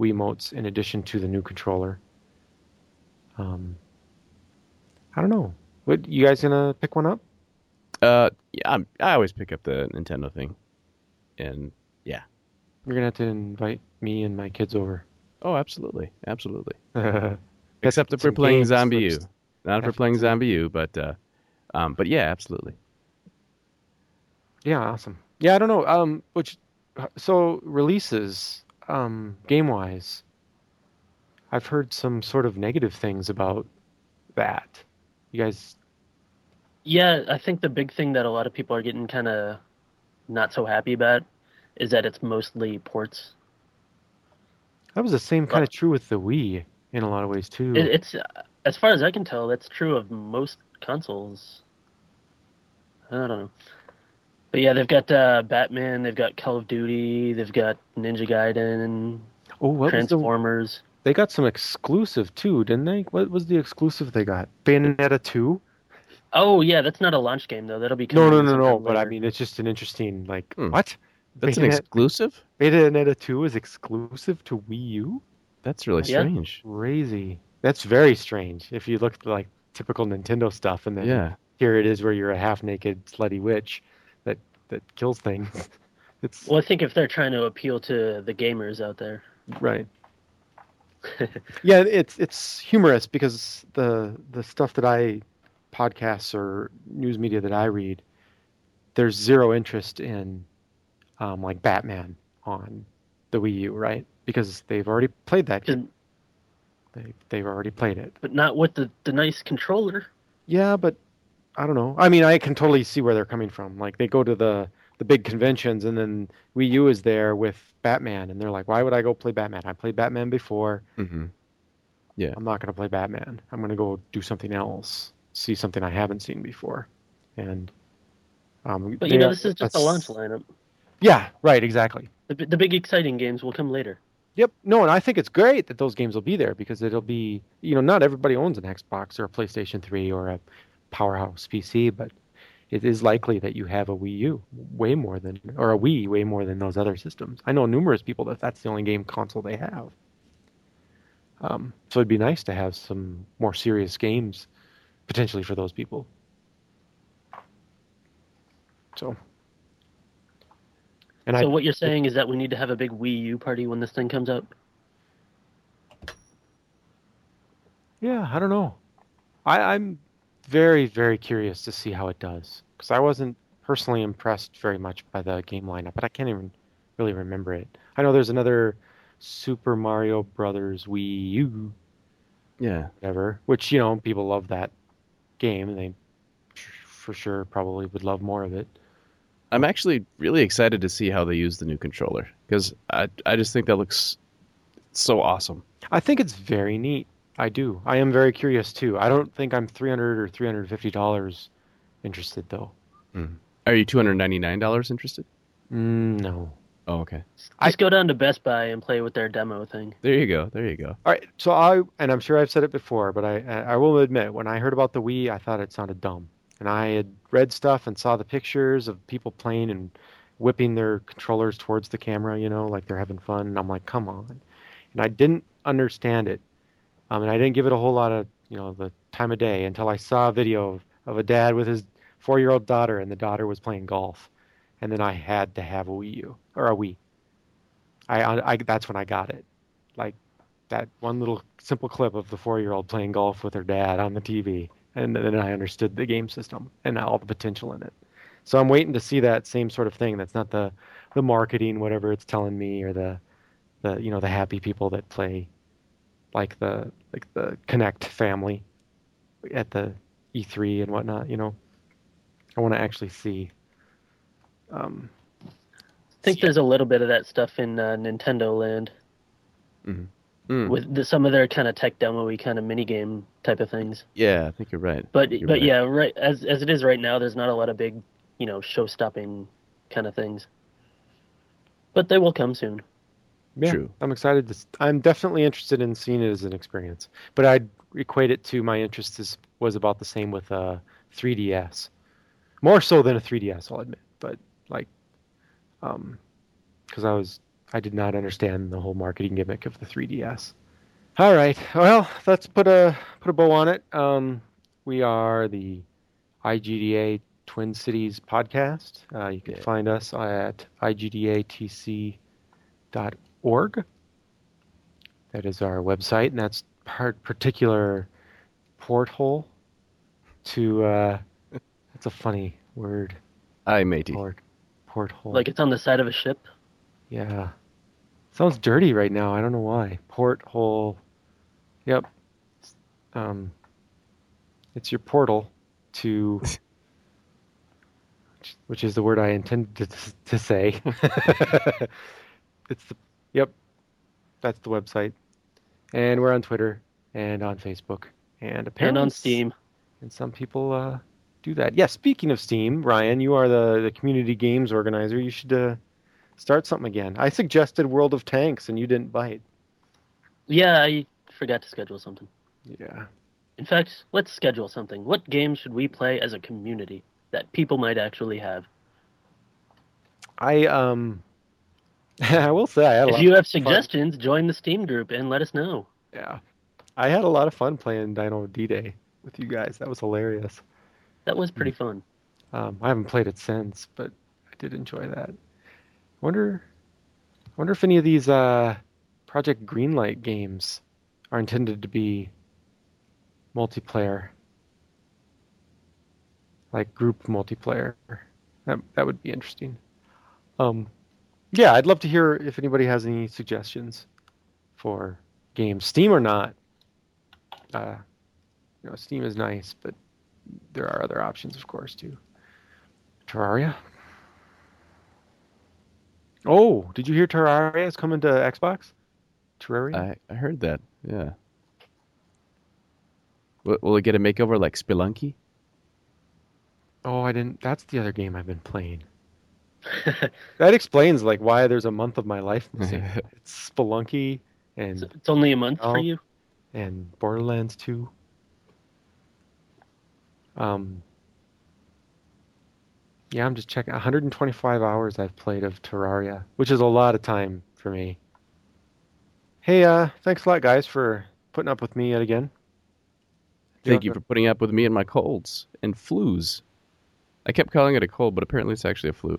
Wiimotes in addition to the new controller. Um, I don't know. What you guys gonna pick one up? Uh, yeah, I'm, I always pick up the Nintendo thing, and yeah, You're gonna have to invite me and my kids over. oh, absolutely, absolutely. Except if we're playing ZombiU, not if we're playing ZombiU, but uh, um, but yeah, absolutely. Yeah, awesome. Yeah, I don't know. Um, which so releases um game wise. I've heard some sort of negative things about that. You guys, Yeah, I think the big thing that a lot of people are getting kind of not so happy about is that it's mostly ports. that was the same kind of true with the Wii in a lot of ways too. It, it's as far as I can tell, that's true of most consoles. I don't know, but yeah, they've got uh, Batman, they've got Call of Duty, they've got Ninja Gaiden, oh, what was the, Transformers. they got some exclusive too, didn't they? What was the exclusive they got? Bayonetta two? Oh yeah, that's not a launch game though. That'll be No, no, no, no. sometime But I mean, it's just an interesting like Hmm. what? That's an Bayonetta- exclusive. Bayonetta two is exclusive to Wii U. That's really Yeah. strange. Crazy. That's very strange. If you look at like typical Nintendo stuff, and then Yeah, here it is where you're a half-naked slutty witch that kills things. It's Well, I think if they're trying to appeal to the gamers out there, right. yeah, it's it's humorous because the the stuff that I podcasts or news media that I read, there's zero interest in um, like Batman on the Wii U, right? Because they've already played that. game. They they've already played it. but not with the the nice controller. Yeah, but I don't know. I mean, I can totally see where they're coming from. Like they go to the the big conventions, and then Wii U is there with Batman, and they're like, "Why would I go play Batman? I played Batman before. hmm I'm not going to play Batman. I'm going to go do something else, see something I haven't seen before." And um, But they you know, this is just a launch lineup. Yeah, right, exactly. The, the big exciting games will come later. Yep. No, and I think it's great that those games will be there because it'll be, you know, not everybody owns an Xbox or a PlayStation 3 or a powerhouse PC, but it is likely that you have a Wii U way more than, or a Wii way more than those other systems. I know numerous people that that's the only game console they have. Um, so it'd be nice to have some more serious games potentially for those people. So. And so I, what you're saying is that we need to have a big Wii U party when this thing comes out. Yeah, I don't know. I, I'm very, very curious to see how it does because I wasn't personally impressed very much by the game lineup, but I can't even really remember it. I know there's another Super Mario Brothers Wii U, yeah. whatever, which you know people love that game, and they for sure probably would love more of it. I'm actually really excited to see how they use the new controller because I I just think that looks so awesome. I think it's very neat. I do. I am very curious too. I don't think I'm 300 or 350 dollars interested though. Are you two hundred ninety nine dollars interested? Mm, no. Oh, okay. Just I- go down to Best Buy and play with their demo thing. There you go. There you go. All right, so I and I'm sure I've said it before, but I I will admit when I heard about the Wii, I thought it sounded dumb, and I had read stuff and saw the pictures of people playing and whipping their controllers towards the camera, you know, like they're having fun, and I'm like, come on, and I didn't understand it, um, and I didn't give it a whole lot of you know the time of day until I saw a video of, a dad with his four-year-old daughter, and the daughter was playing golf, and then I had to have a Wii U or a Wii. I, I, I that's when I got it, like that one little simple clip of the four-year-old playing golf with her dad on the TV, and then I understood the game system and all the potential in it. So I'm waiting to see that same sort of thing. That's not the the marketing, whatever it's telling me, or the the you know the happy people that play like the like the Kinect family at the E3 and whatnot. You know, I want to actually see. Um, I think there's a little bit of that stuff in uh, Nintendo Land. Mm. with the, some of their kind of tech demo-y kind of mini game type of things. Yeah, I think you're right. But You're but right. yeah, right as as it is right now, there's not a lot of big, you know, show-stopping kind of things. But they will come soon. Yeah, True. I'm excited. To, I'm definitely interested in seeing it as an experience, but I'd equate it to my interest is, was about the same with uh, 3DS, more so than a 3DS, I'll admit. But like, um, because I was I did not understand the whole marketing gimmick of the 3DS. All right, well, let's put a put a bow on it. Um, we are the IGDA Twin Cities podcast. Uh, you can Yeah. find us at igdatc org. That is our website, and that's part particular porthole to. Uh, that's a funny word. Aye, matey. Port porthole. Like it's on the side of a ship. yeah, sounds dirty right now. I don't know why. Porthole. Yep. Um, it's your portal to. Which is the word I intended to, to say. it's the yep, that's the website, and we're on Twitter and on Facebook and apparently And on Steam. And some people uh, do that. Yeah. Speaking of Steam, Ryan, you are the the community games organizer. You should uh, start something again. I suggested World of Tanks, and you didn't bite. Yeah, I forgot to schedule something. Yeah. In fact, let's schedule something. What games should we play as a community that people might actually have? I um, I will say I had a lot If you have fun. suggestions, join the Steam group and let us know. Yeah, I had a lot of fun playing Dino D-Day with you guys. That was hilarious. That was pretty Hmm. fun. Um, I haven't played it since, but I did enjoy that. Wonder, wonder if any of these uh, Project Greenlight games are intended to be multiplayer, like group multiplayer. That that would be interesting. Um, yeah, I'd love to hear if anybody has any suggestions for games, Steam or not. Uh, you know, Steam is nice, but there are other options, of course, too. Terraria. Oh, did you hear Terraria is coming to Xbox? Terraria. I, I heard that. Yeah. Will, will it get a makeover like Spelunky? oh, I didn't. That's the other game I've been playing. That explains like why there's a month of my life missing. it's Spelunky It's, and it's only a month Oh. for you. and Borderlands 2. Um, yeah, I'm just checking. 125 hours I've played of Terraria, which is a lot of time for me. Hey, uh, thanks a lot, guys, for putting up with me yet again. Thank Yeah. you for putting up with me and my colds and flus. I kept calling it a cold, but apparently it's actually a flu.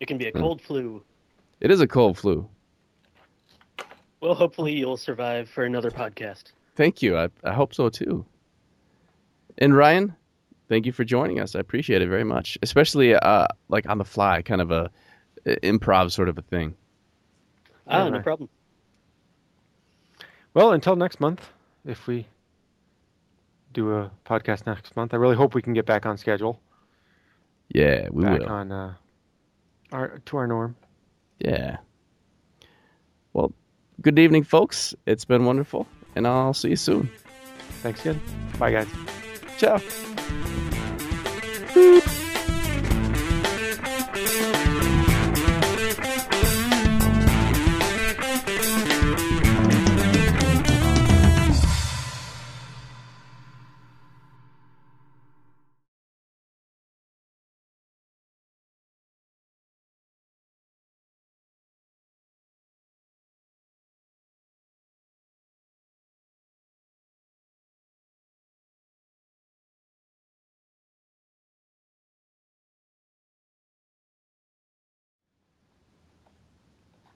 It can be a Hmm. cold flu. It is a cold flu. Well, hopefully you'll survive for another podcast. Thank you. I, I hope so too. And Ryan, thank you for joining us. I appreciate it very much, especially uh, like on the fly, kind of a uh, improv sort of a thing. Ah, Yeah, no right. problem. Well, until next month, if we do a podcast next month, I really hope we can get back on schedule, Yeah, we back will. on uh, our to our norm. Yeah. Well, good evening, folks. It's been wonderful, and I'll see you soon. Thanks again. Bye, guys. Ciao.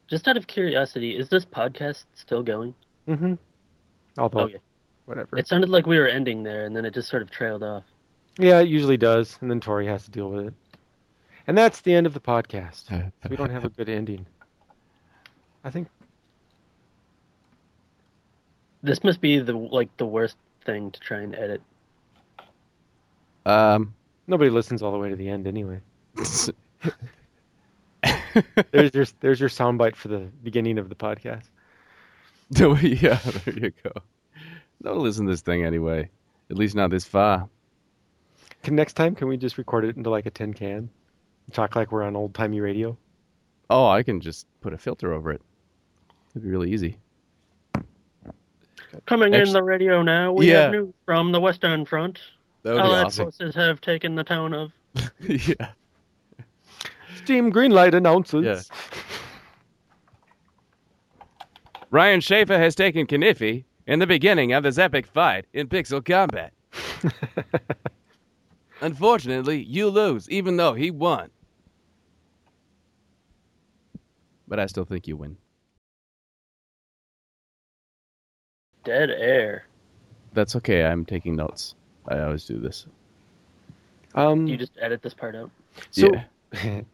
Just out of curiosity, is this podcast still going? Mm-hmm. Although, Okay. whatever. It sounded like we were ending there, and then it just sort of trailed off. Yeah, it usually does, and then Tori has to deal with it. And that's the end of the podcast. we don't have a good ending. I think This must be the like the worst thing to try and edit. Um, nobody listens all the way to the end anyway. There's your there's your soundbite for the beginning of the podcast. yeah, there you go. Don't listen to this thing anyway. At least not this far. Can next time can we just record it into like a tin can? Talk like we're on old timey radio. Oh, I can just put a filter over it. It'd be really easy. Coming in the radio now, we Yeah. have news from the Western Front. That would be Allied awesome. forces have taken the town of. yeah. Steam Greenlight announces. Yeah. Ryan Schaefer has taken Kniffy in the beginning of this epic fight in Pixel Combat. Unfortunately, you lose, even though he won. But I still think you win. Dead air. That's okay. I'm taking notes. I always do this. Um, You just edit this part out. so yeah.